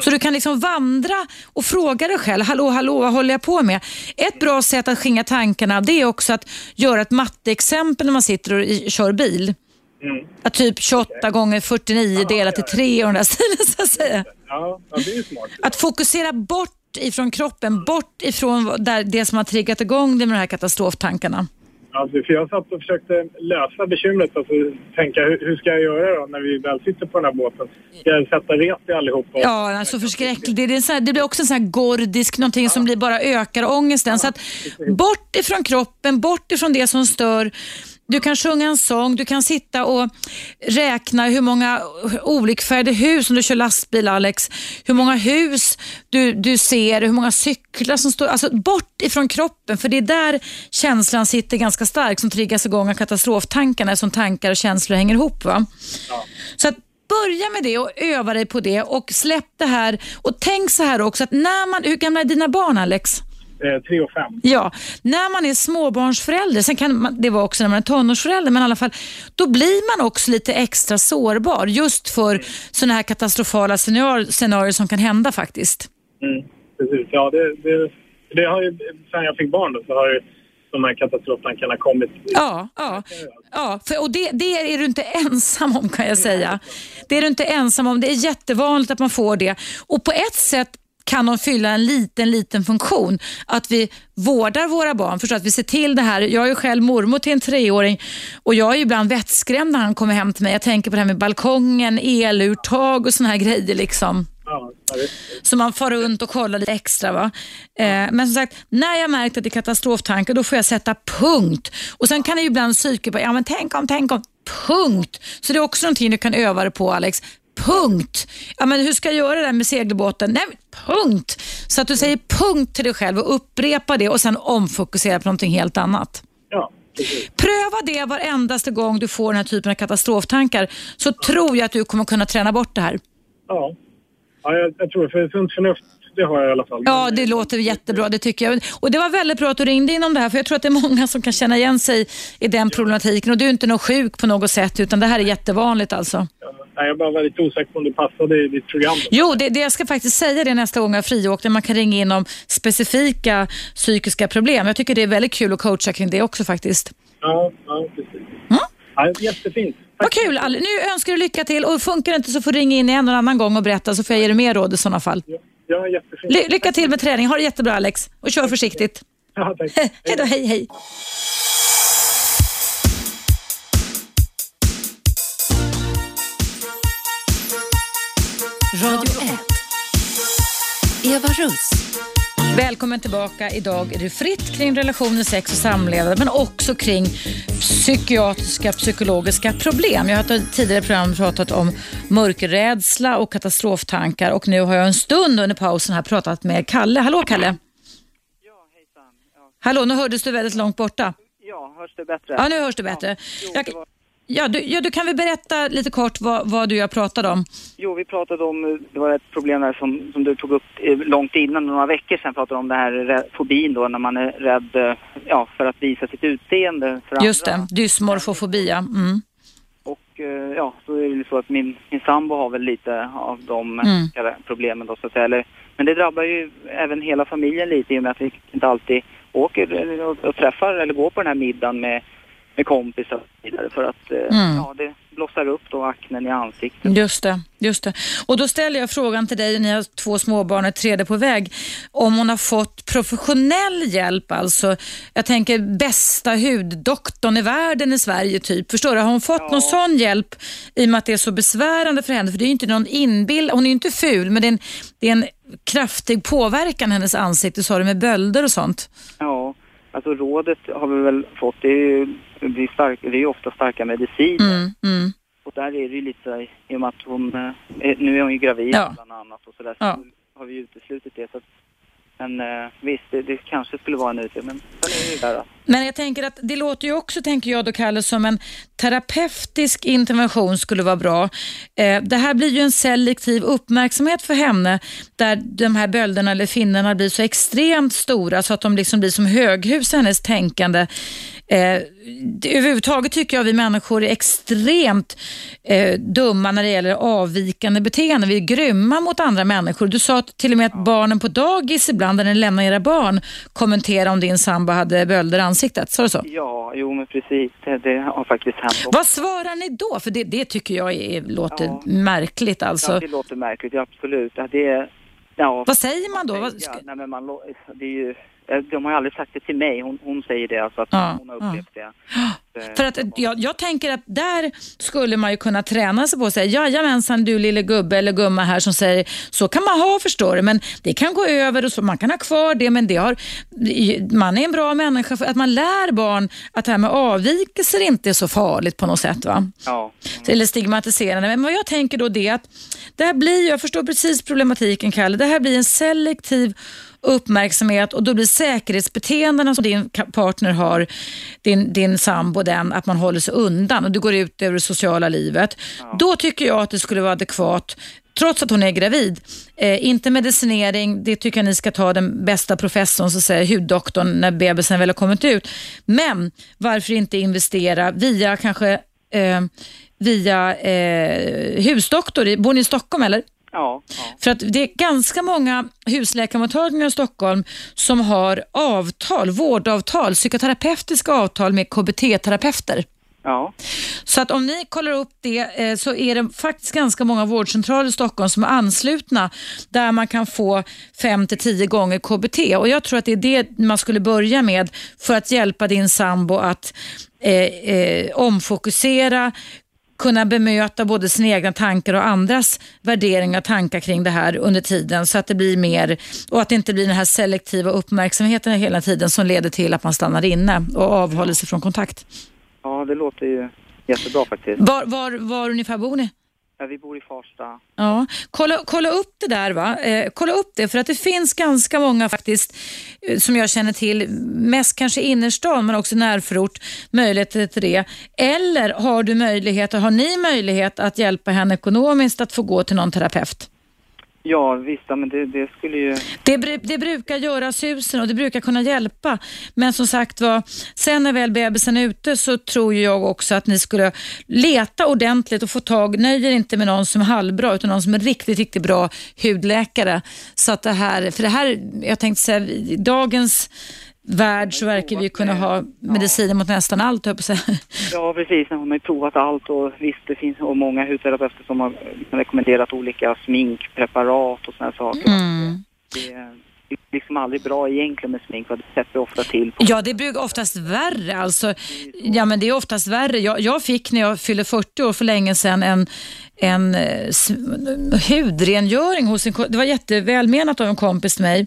Så du kan liksom vandra och fråga dig själv, hallå, hallå, vad håller jag på med? Ett bra sätt att skingra tankarna det är också att göra ett matteexempel när man sitter och i- kör bil. Mm. Att typ 28 gånger 49 delat till 3 och den där stilen så att säga. Ja, ja, det är smart. Att fokusera bort ifrån kroppen, bort ifrån där, det som har triggat igång dig med de här katastroftankarna. Alltså, för jag satt och försökte lösa bekymret. Alltså, tänka hur, hur ska jag göra då när vi väl sitter på den här båten? Ska jag sätta rep i allihop? Och, Ja, alltså förskräckligt. Det, här, det blir också en sån här gordisk, någonting som blir bara ökar ångesten. Så att bort ifrån kroppen, bort ifrån det som stör. Du kan sjunga en sång, du kan sitta och räkna hur många olikfärgade hus, om du kör lastbil Alex, hur många hus du, du ser, hur många cyklar som står, alltså bort ifrån kroppen för det är där känslan sitter ganska starkt som triggas igång av katastroftankarna som tankar och känslor hänger ihop. Va? Så att börja med det och öva dig på det och släpp det här och tänk så här också att när man, hur gamla är dina barn Alex? Eh, tre och fem. Ja, när man är småbarnsförälder, sen kan man, det vara också när man är tonårsförälder, men i alla fall, då blir man också lite extra sårbar just för sådana här katastrofala scenarier, scenarier som kan hända faktiskt. Mm, precis. Ja, det, det, det har ju, sen jag fick barn då, så har ju de här katastroftankarna kommit. Ja, ja. ja för, och det, det är du inte ensam om kan jag säga. Det är du inte ensam om. Det är jättevanligt att man får det. Och på ett sätt kan de fylla en liten, liten funktion. Att vi vårdar våra barn, förstår att vi ser till det här. Jag är ju själv mormor till en treåring och jag är ju ibland vettskrämd när han kommer hem till mig. Jag tänker på det här med balkongen, eluttag och såna här grejer. liksom. Så man far runt och kollar lite extra. Va? Eh, men som sagt, när jag märkt att det är katastroftankar då får jag sätta punkt. Och Sen kan det ju ibland psyke på, ja men tänk om, tänk om, punkt. Så det är också någonting du kan öva dig på Alex. Punkt. Ja, men hur ska jag göra det där med segelbåten? Nej, punkt. Så att du säger punkt till dig själv och upprepa det och sen omfokusera på någonting helt annat. Ja. Pröva det varendaste gång du får den här typen av katastroftankar så tror jag att du kommer kunna träna bort det här. Ja, ja jag, jag tror det. För sunt förnuft, det har jag i alla fall. Ja, det låter jättebra. Det tycker jag. Och Det var väldigt bra att du ringde in om det här, för jag tror att det är många som kan känna igen sig i den problematiken. Och Du är inte någon sjuk på något sätt, utan det här är jättevanligt alltså. Ja, nej, jag bara var lite osäker på om det passade i ditt program. Jo, det, det jag ska faktiskt säga det nästa gång jag friåker. Man kan ringa in om specifika psykiska problem. Jag tycker det är väldigt kul att coacha kring det också faktiskt. Ja, ja precis. Ja, jättefint. Vad kul. Nu önskar du lycka till och funkar det inte så får du ringa in igen någon annan gång och berätta så får jag ge dig mer råd i sådana fall. Ja, ja jättefint. Ly- lycka till med träning. Ha det jättebra Alex och kör försiktigt. Ja, tack. hej då, hej hej. Radio 1. Eva Russ. Välkommen tillbaka. Idag är det fritt kring relationer, sex och samlevnad men också kring psykiatriska, psykologiska problem. Jag har tidigare program pratat om mörkerrädsla och katastroftankar och nu har jag en stund under pausen här pratat med Kalle. Hallå Kalle! Ja, hejsan. Ja, Hallå, nu hördes du väldigt långt borta. ja hörs det bättre? Ja, nu hörs det bättre. Jo, Jag, det var, ja, du, ja, du kan väl berätta lite kort vad, vad du och jag pratade om? jo, vi pratade om, eh, det var ett problem där som, som du tog upp eh, långt innan, några veckor sedan, pratade om det här fobin då, när man är rädd eh, ja, för att visa sitt utseende för Just andra. det, dysmorfofobi. ja. Mm. Och ja, så är det ju så att min, min sambo har väl lite av de Mm. problemen då så att säga. Eller, men det drabbar ju även hela familjen lite i och med att vi inte alltid åker och, och träffar eller går på den här middagen med, med kompisar och så vidare för att eh, Mm. ja, det blossar upp då aknen i ansiktet. Just det, just det. Och då ställer jag frågan till dig, ni har två småbarn och ett tredje på väg, om hon har fått professionell hjälp, alltså jag tänker bästa huddoktorn i världen i Sverige typ. Förstår du? Har hon fått Ja. någon sån hjälp i och med att det är så besvärande för henne? För det är ju inte någon inbild, hon är ju inte ful, men det är en, det är en kraftig påverkan hennes ansikte, sa du, med bölder och sånt. Ja, alltså rådet har vi väl fått, det är ju, det är stark, det är ofta starka mediciner. Mm, mm. Och där är det ju lite så i och med att hon, eh, är, nu är hon ju gravid Ja. bland annat och sådär, Ja. så har vi uteslutit det. Så att, men eh, visst, det, det kanske skulle vara en utväg, men sen är det ju där att Men jag tänker att det låter ju också, tänker jag då Kalle, som en terapeutisk intervention skulle vara bra. Eh, det här blir ju en selektiv uppmärksamhet för henne där de här bölderna eller finnarna blir så extremt stora så att de liksom blir som höghus i hennes tänkande. Eh, överhuvudtaget tycker jag vi människor är extremt eh, dumma när det gäller avvikande beteende. Vi är grymma mot andra människor. Du sa till och med att barnen på dagis ibland, när ni lämnar era barn, kommenterar om din sambo hade bölder ansiktet. Sa du så? Ja, jo men precis. Det, det har faktiskt hänt. också. Vad svarar ni då? För det, det tycker jag är, låter Ja. märkligt. Alltså. Ja, det låter märkligt, ja, absolut. Ja, det, ja, Vad säger man då? Ja, nej, men man, det är ju, eh, de har ju aldrig sagt det till mig. Hon, hon säger det, alltså att hon har upplevt det. Eh, för att jag, jag tänker att där skulle man ju kunna träna sig på att säga jajamensan du lille gubbe eller gumma här som säger så kan man ha förstår du men det kan gå över och så, man kan ha kvar det men det har, man är en bra människa för att man lär barn att det här med avvikelser inte är så farligt på något sätt. va? Ja, eller stigmatiserande. Men vad jag tänker då det är att det här blir, jag förstår precis problematiken Kalle, det här blir en selektiv uppmärksamhet och då blir säkerhetsbeteendena som din partner har, din, din sambo, den, att man håller sig undan och det går ut över det sociala livet. Då tycker jag att det skulle vara adekvat Trots att hon är gravid. Eh, inte medicinering, det tycker jag ni ska ta den bästa professorn, så säga, huddoktorn, när bebisen väl har kommit ut. Men varför inte investera via kanske eh, via eh, husdoktor. Bor ni i Stockholm eller? Ja, ja. För att det är ganska många husläkarmottagningar i Stockholm som har avtal, vårdavtal, psykoterapeutiska avtal med KBT-terapeuter. ja. Så att om ni kollar upp det eh, så är det faktiskt ganska många vårdcentraler i Stockholm som är anslutna där man kan få 5 till 10 gånger KBT och jag tror att det är det man skulle börja med för att hjälpa din sambo att eh, eh, omfokusera, kunna bemöta både sina egna tankar och andras värderingar och tankar kring det här under tiden så att det blir mer och att det inte blir den här selektiva uppmärksamheten hela tiden som leder till att man stannar inne och avhåller sig från kontakt. ja, det låter ju jättebra faktiskt. Var, var, var ungefär bor ni? Ja, vi bor i Farsta. Ja, kolla, kolla upp det där va. Eh, kolla upp det för att det finns ganska många faktiskt eh, som jag känner till, mest kanske innerstan men också närförort, möjligheter till det. Eller har du möjlighet, har ni möjlighet att hjälpa henne ekonomiskt att få gå till någon terapeut? Ja, visst, ja, men det, det skulle ju... Det, det brukar göra susen och det brukar kunna hjälpa. Men som sagt var, sen när väl bebisen är ute så tror ju jag också att ni skulle leta ordentligt och få tag, nöj er inte med någon som är halvbra utan någon som är riktigt, riktigt bra hudläkare. Så att det här, för det här, jag tänkte säga, dagens värld så verkar vi kunna ha mediciner mot nästan allt, höll jag. Ja, precis. Hon har ju provat allt och visst, det finns och många hudterapeuter som har rekommenderat olika sminkpreparat och sådana saker. Mm. Det, liksom aldrig bra egentligen med smink, för det sätter ofta till på Ja, det brukar oftast värre. Alltså, ja, men det är oftast värre. Jag, jag fick när jag fyllde 40 år för länge sedan en, en uh, hudrengöring hos en Det var jättevälmenat av en kompis till mig.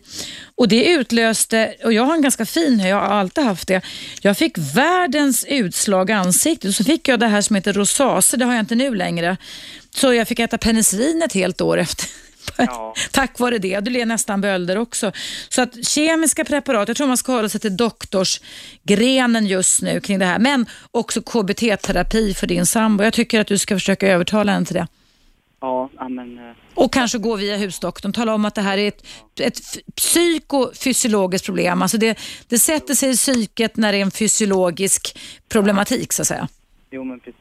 Och det utlöste, och jag har en ganska fin hy, jag har alltid haft det. Jag fick världens utslag i ansiktet och så fick jag det här som heter rosacea, det har jag inte nu längre. Så jag fick äta penicillin ett helt år efter. Ja. Tack vare det. Du ler nästan bölder också. Så att kemiska preparat, jag tror man ska hålla sig till doktorsgrenen just nu kring det här. Men också KBT-terapi för din sambo. Jag tycker att du ska försöka övertala henne till det. Ja, men... eh, Och kanske gå via husdoktorn. Tala om att det här är ett, ett psykofysiologiskt problem. Alltså det, det sätter sig i psyket när det är en fysiologisk problematik så att säga. Jo, men precis.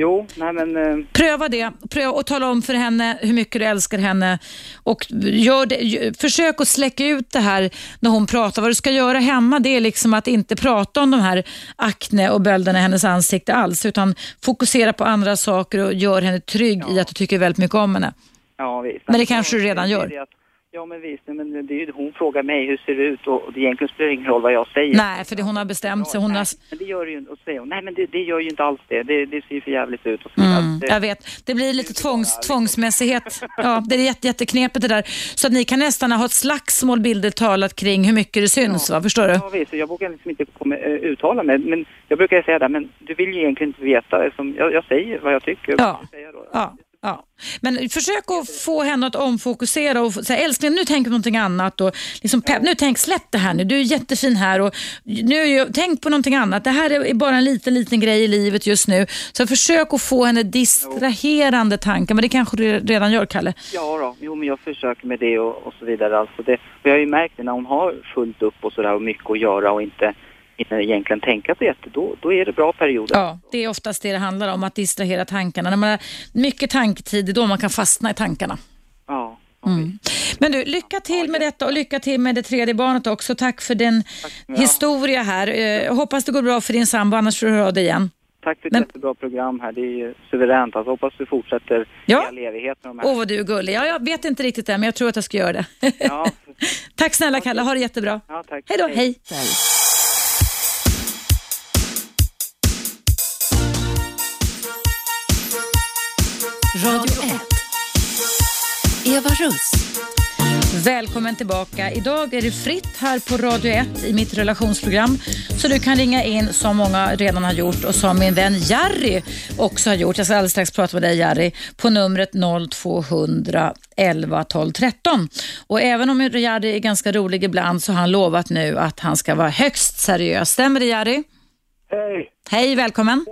Jo, nej men... eh, Pröva det pröva och tala om för henne hur mycket du älskar henne. Och gör det, försök att släcka ut det här när hon pratar. Vad du ska göra hemma det är liksom att inte prata om de här akne och bölderna i hennes ansikte alls. Utan fokusera på andra saker och gör henne trygg i att du tycker väldigt mycket om henne. Ja, visst. Men det kanske du redan gör. Ja, men visst. Men det är ju, hon frågar mig hur ser det ut och och det egentligen spelar ingen roll vad jag säger. Nej, för det hon har bestämt sig. Hon har... Nej, men det gör det ju inte. Och säger hon, nej men det, det gör ju inte alls det. Det, det ser ju för jävligt ut. Och så. Mm, det, jag vet. Det blir lite tvångs, tvångsmässighet. Ja, det är jätte, jätteknepigt det där. Så att ni kan nästan ha ett slagsmål bildigt talat kring hur mycket det syns. Va? Förstår du? Ja, visst. Jag vågar liksom inte komma, eh, uttala mig. Men jag brukar säga det, men du vill ju egentligen inte veta. Som jag, jag säger vad jag tycker. Ja. Jag säger då. Ja. Ja. Men försök att få henne att omfokusera och säga älskling nu tänker på någonting annat. Och liksom, pepp, nu tänk släpp det här nu, du är jättefin här och nu, tänk på någonting annat. Det här är bara en liten, liten grej i livet just nu. Så försök att få henne distraherande tankar, men det kanske du redan gör Kalle? Ja då, jo men jag försöker med det och, och så vidare. Alltså det, jag har ju märkt det när hon har fullt upp och sådär och mycket att göra och inte hinner egentligen tänka så jätte, då, då är det bra perioder. Ja, det är oftast det det handlar om, att distrahera tankarna. När man har mycket tanktid, det är då man kan fastna i tankarna. Ja. Mm. Men du, lycka till med detta och lycka till med det tredje barnet också. Tack för din historia här. Jag hoppas det går bra för din sambo, annars får du höra av dig igen. Tack för ett Men- jättebra program här. Det är ju suveränt. Alltså, hoppas du fortsätter Ja. i all evighet med de här. Åh, vad du är gullig. Ja, jag vet inte riktigt än, men jag tror att jag ska göra det. Ja. tack snälla Kalle, ha det jättebra. ja, tack. Hej då, hej. Radio 1. Eva Russ. Välkommen tillbaka. Idag är det fritt här på Radio 1 i mitt relationsprogram. Så du kan ringa in som många redan har gjort och som min vän Jerry också har gjort. Jag ska alldeles strax prata med dig Jerry på numret 0200 11 12 13. Och även om Jerry är ganska rolig ibland så har han lovat nu att han ska vara högst seriös. Stämmer det Jerry? Hej, Hej, välkommen.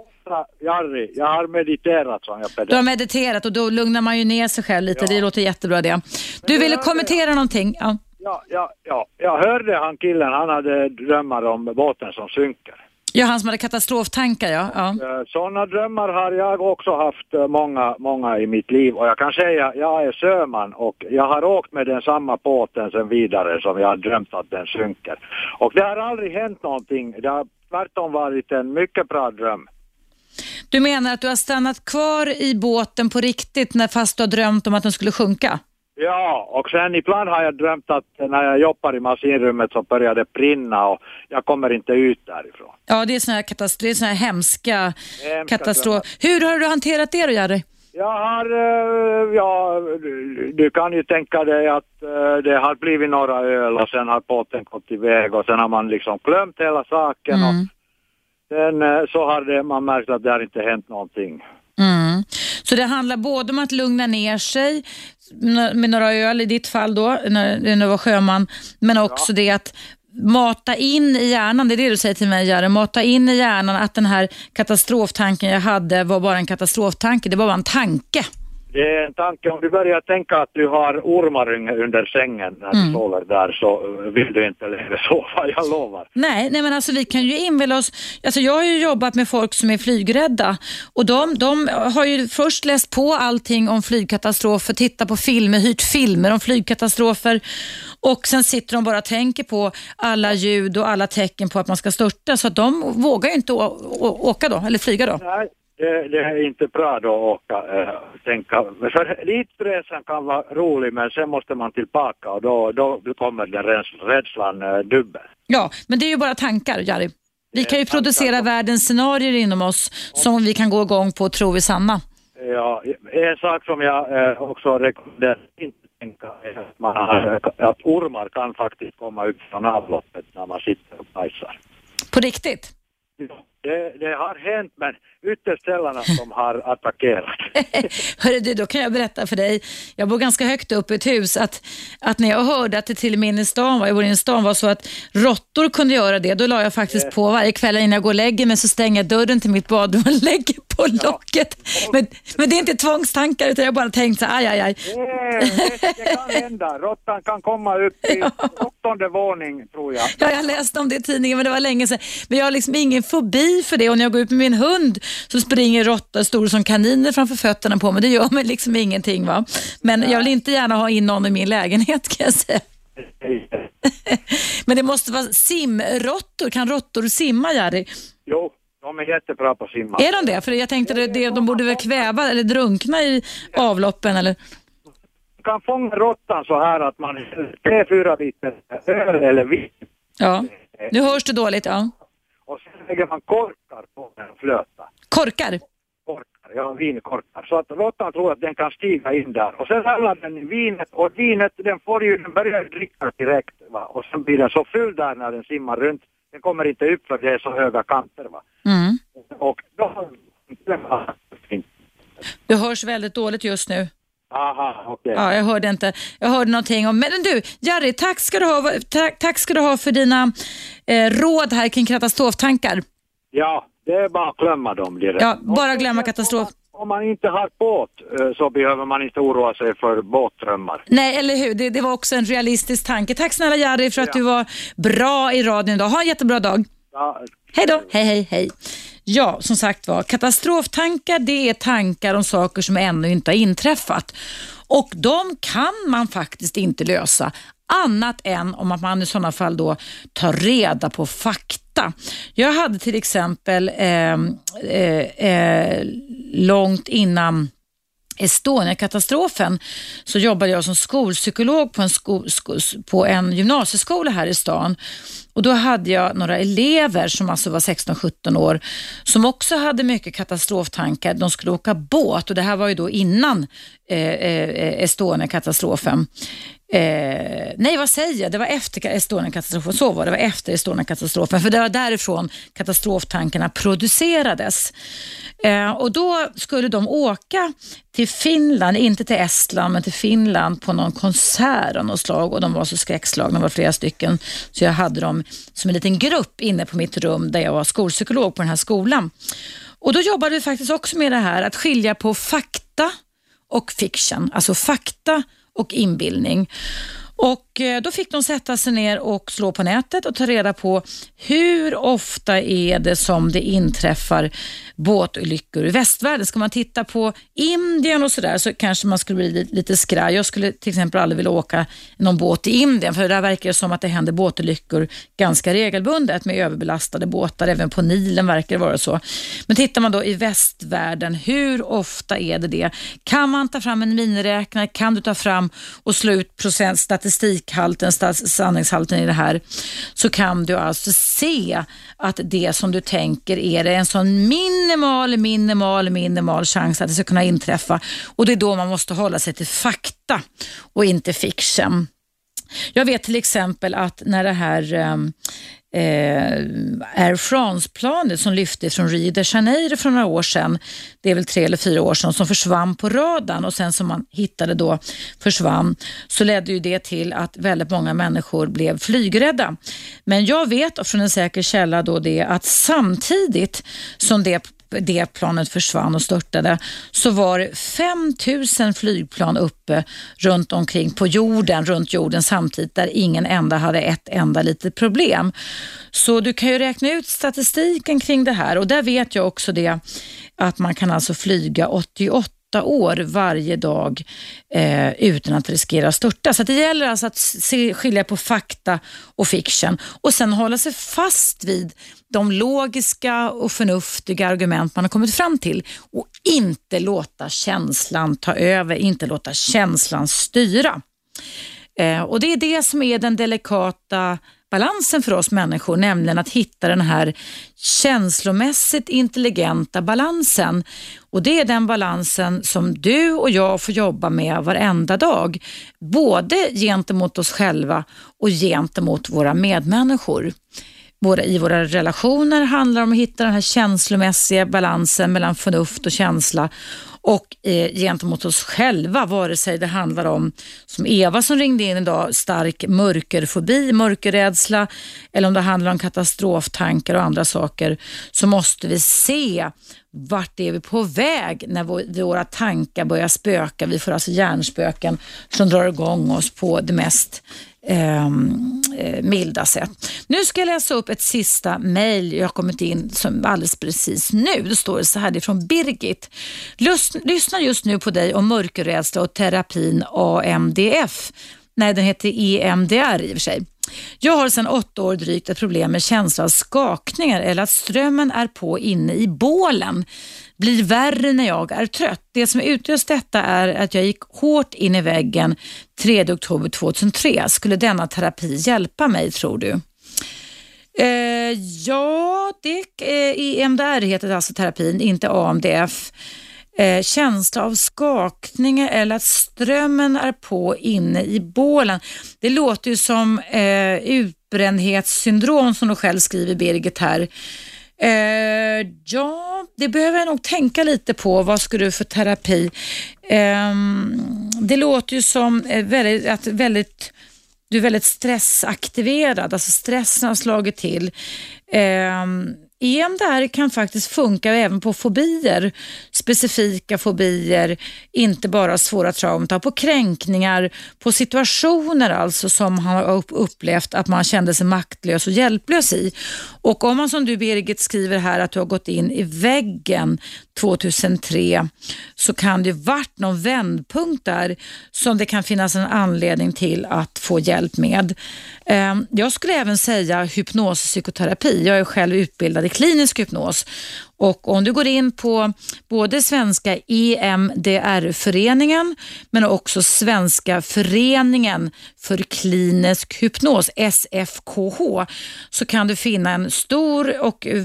Jari. Jag har mediterat som jag Du har mediterat och då lugnar man ju ner sig själv lite. Det låter jättebra det. Du ville kommentera någonting? Ja. Ja, ja, ja. Jag hörde han killen, han hade drömmar om båten som synker. Ja, han som hade katastroftankar ja. ja. Sådana drömmar har jag också haft eh, många, många i mitt liv och jag kan säga, jag är sjöman och jag har åkt med den samma båten sen vidare som jag har drömt att den synker. Och det har aldrig hänt någonting, det har tvärtom varit en mycket bra dröm. Du menar att du har stannat kvar i båten på riktigt när fast du har drömt om att den skulle sjunka? Ja, och sen ibland har jag drömt att när jag jobbar i maskinrummet så börjar det brinna och jag kommer inte ut därifrån. Ja, det är såna här, katast- det är såna här hemska, Hemska katastrof. Hur har du hanterat det då, Jerry? Jag har, eh, ja, du- kan ju tänka dig att eh, det har blivit några öl och sen har båten gått iväg och sen har man liksom glömt hela saken och Mm. Sen eh, så har man märkt att det har inte hänt någonting. Mm. Så det handlar både om att lugna ner sig med några öl i ditt fall då, när du var sjöman, men också det att mata in i hjärnan, det är det du säger till mig Jerry, mata in i hjärnan att den här katastroftanken jag hade var bara en katastroftanke, det var bara en tanke. Det är en tanke, om du börjar tänka att du har ormar under sängen när Mm. du sover där så eh, vill du inte längre sova, jag lovar. Nej, nej men alltså vi kan ju inbilla oss, alltså jag har ju jobbat med folk som är flygrädda och de, de har ju först läst på allting om flygkatastrofer, tittat på filmer, hyrt filmer om flygkatastrofer och sen sitter de bara och tänker på alla ljud och alla tecken på att man ska störta så att de vågar ju inte åka då, eller flyga då. Nej, det, det är inte bra då att åka, äh, tänka. För ditresan kan vara rolig men sen måste man tillbaka och då, då kommer den räds- rädslan äh, dubbel. Ja, men det är ju bara tankar Jari. Vi kan ju tankar producera världens scenarier inom oss som vi kan gå igång på och tro är sanna. Ja, en sak som jag äh, också rekommenderar inte tänka är att, man att ormar kan faktiskt komma upp från avloppet när man sitter och bajsar. På riktigt. Det, det har hänt men ytterst sällan att de har attackerat. Hörru du, då kan jag berätta för dig. Jag bor ganska högt upp i ett hus. Att, att när jag hörde att det till och med inne i stan var, jag bor inne i stan, var så att råttor kunde göra det, då la jag faktiskt på varje kväll innan jag går och lägger mig så stänger jag dörren till mitt badrum och lägger på locket. Men, men det är inte tvångstankar utan jag har bara tänkt så här, aj, aj, aj. Det, det, kan hända. Råttan kan komma upp i åttonde våning tror jag. Ja, jag läste om det i tidningen men det var länge sedan. Men jag har liksom ingen fobi för det och när jag går ut med min hund så springer råttor stora som kaniner framför fötterna på mig. Det gör mig liksom ingenting. va. Men jag vill inte gärna ha in någon i min lägenhet kan jag säga. Men det måste vara simråttor. Kan råttor simma, Jerry? Jo, de är jättebra på att simma. Är de det? För jag tänkte att det, de borde väl kväva eller drunkna i avloppen eller? Man kan fånga råttan så här att man tre, fyra liter öl eller vin Ja. Nu hörs det dåligt. Ja. och sen lägger man korkar på en flöta. Korkar? Korkar, ja vinkorkar. Så att råttan tror att den kan stiga in där. Och sen samlar den i vinet och vinet den får ju, den börjar dricka direkt va. Och sen blir den så full där när den simmar runt. Den kommer inte upp för det är så höga kanter va. Mm. Och då... Du hörs väldigt dåligt just nu. Aha, okej. Ja, jag hörde inte. Jag hörde någonting om... Men du, Jari, tack ska du ha, tack, tack ska du ha för dina eh, råd här kring katastroftankar. Ja, det är bara att glömma dem direkt. Ja, bara glömma katastrof. Om man inte har båt eh, så behöver man inte oroa sig för båtdrömmar. Nej, eller hur? Det, det var också en realistisk tanke. Tack snälla Jari för att du var bra i radion idag. Ha en jättebra dag. Ja, Hej då. Hej, hej, hej. Ja, som sagt var, katastroftankar det är tankar om saker som ännu inte har inträffat. Och de kan man faktiskt inte lösa annat än om att man i sådana fall då tar reda på fakta. Jag hade till exempel eh, eh, eh, långt innan Estonia-katastrofen så jobbade jag som skolpsykolog på en, sko, sko, på en gymnasieskola här i stan. Och Då hade jag några elever som alltså var 16-17 år som också hade mycket katastroftankar. De skulle åka båt och det här var ju då innan eh, eh, eh Estonia-katastrofen. Eh, nej, vad säger jag? Det var efter Estonia-katastrofen. Så var det. det var efter Estonia-katastrofen. För det var därifrån katastroftankarna producerades. Eh, och Då skulle de åka till Finland, inte till Estland, men till Finland på någon konsert av något slag. Och De var så skräckslagna, det var flera stycken. Så jag hade dem som en liten grupp inne på mitt rum där jag var skolpsykolog på den här skolan. Och Då jobbade vi faktiskt också med det här att skilja på fakta och fiction. Alltså fakta och inbildning. Och Eh, då fick de sätta sig ner och slå på nätet och ta reda på hur ofta är det som det inträffar båtolyckor i västvärlden. Ska man titta på Indien och sådär så kanske man skulle bli lite skraj. Jag skulle till exempel aldrig vilja åka någon båt i Indien för där verkar det som att det händer båtolyckor ganska regelbundet med överbelastade båtar. Även på Nilen verkar det vara så. Men tittar man då i västvärlden, hur ofta är det det? Kan man ta fram en miniräknare? Kan du ta fram och slå ut procentstatistik statistikhalten, sanningshalten i det här? Så kan du alltså se att det som du tänker är det en sån minimal, minimal, minimal chans att det ska kunna inträffa. Och det är då man måste hålla sig till fakta och inte fiction. Jag vet till exempel att när det här eh, eh, Air France-planet som lyfte från Rio de Janeiro för några år sedan, det är väl tre eller fyra år sedan, som försvann på radarn och sen som man hittade då försvann, så ledde ju det till att väldigt många människor blev flygrädda. Men jag vet från en säker källa då det att samtidigt som det det planet försvann och störtade så var det 5000 flygplan uppe runt omkring på jorden, runt jorden samtidigt där ingen enda hade ett enda litet problem. Så du kan ju räkna ut statistiken kring det här och där vet jag också det att man kan alltså flyga 88 år varje dag eh, utan att riskera att störta. Så att det gäller alltså att se, skilja på fakta och fiction och sen hålla sig fast vid de logiska och förnuftiga argument man har kommit fram till och inte låta känslan ta över, inte låta känslan styra. Eh, och Det är det som är den delikata balansen för oss människor, nämligen att hitta den här känslomässigt intelligenta balansen. Och Det är den balansen som du och jag får jobba med varenda dag. Både gentemot oss själva och gentemot våra medmänniskor våra, i våra relationer handlar det om att hitta den här känslomässiga balansen mellan förnuft och känsla och eh, gentemot oss själva, vare sig det handlar om, som Eva som ringde in idag, stark mörkerfobi, mörkerrädsla eller om det handlar om katastroftankar och andra saker, så måste vi se vart är vi på väg när våra tankar börjar spöka. Vi får alltså hjärnspöken som drar igång oss på det mest Ehm, eh, milda sätt. Nu ska jag läsa upp ett sista mejl jag har kommit in som alldeles precis nu. Det står så här, det är från Birgit. Lyssnar just nu på dig om mörkerrädsla och terapin AMDF. Nej, den heter EMDR i och för sig. Jag har sedan åtta år drygt ett problem med känsla av skakningar eller att strömmen är på inne i bålen. Blir värre när jag är trött. Det som utlöst detta är att jag gick hårt in i väggen 3 oktober 2003. Skulle denna terapi hjälpa mig tror du? Eh, ja, det, eh, EMDR heter alltså terapin, inte AMDF eh, känsla av skakningar eller att strömmen är på inne i bålen. Det låter ju som eh, utbrändhetssyndrom som du själv skriver Birgit här. Eh, ja, det behöver jag nog tänka lite på. Vad ska du för terapi? Eh, det låter ju som eh, väldigt, att väldigt, du är väldigt stressaktiverad, alltså stressen har slagit till. Eh, EMDR kan faktiskt funka även på fobier, specifika fobier, inte bara svåra trauman, på kränkningar, på situationer alltså som man har upplevt att man kände sig maktlös och hjälplös i. Och om man som du Birgit skriver här att du har gått in i väggen 2003 så kan det varit någon vändpunkt där som det kan finnas en anledning till att få hjälp med. Ehm, jag skulle även säga hypnospsykoterapi. Jag är själv utbildad i klinisk hypnos och om du går in på både svenska EMDR-föreningen men också Svenska föreningen för klinisk hypnos, SFKH, så kan du finna en stor och eh,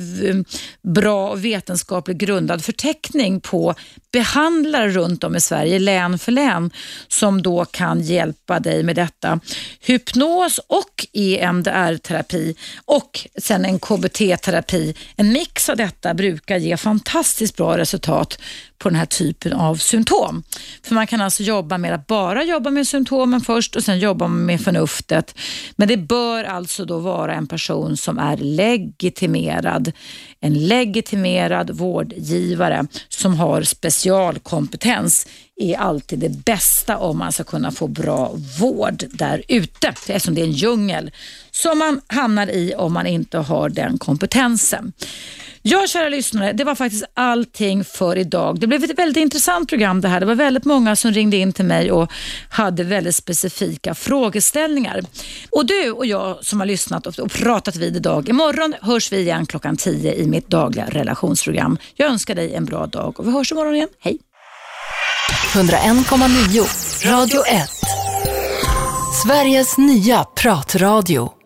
bra vetenskapligt grundad förteckning på behandlare runt om i Sverige, län för län, som då kan hjälpa dig med detta. Hypnos och EMDR-terapi och sen en KBT-terapi. En mix av detta brukar brukar ge fantastiskt bra resultat på den här typen av symptom. För Man kan alltså jobba med att bara jobba med symptomen först och sen jobba med förnuftet. Men det bör alltså då vara en person som är legitimerad. En legitimerad vårdgivare som har specialkompetens är alltid det bästa om man ska kunna få bra vård där ute. Eftersom det är en djungel som man hamnar i om man inte har den kompetensen. Ja, kära lyssnare, det var faktiskt allting för idag. Det blev ett väldigt intressant program det här. Det var väldigt många som ringde in till mig och hade väldigt specifika frågeställningar. Och du och jag som har lyssnat och pratat vid idag, imorgon hörs vi igen klockan 10 i mitt dagliga relationsprogram. Jag önskar dig en bra dag och vi hörs imorgon igen. Hej! 101,9 Radio 1 Sveriges nya pratradio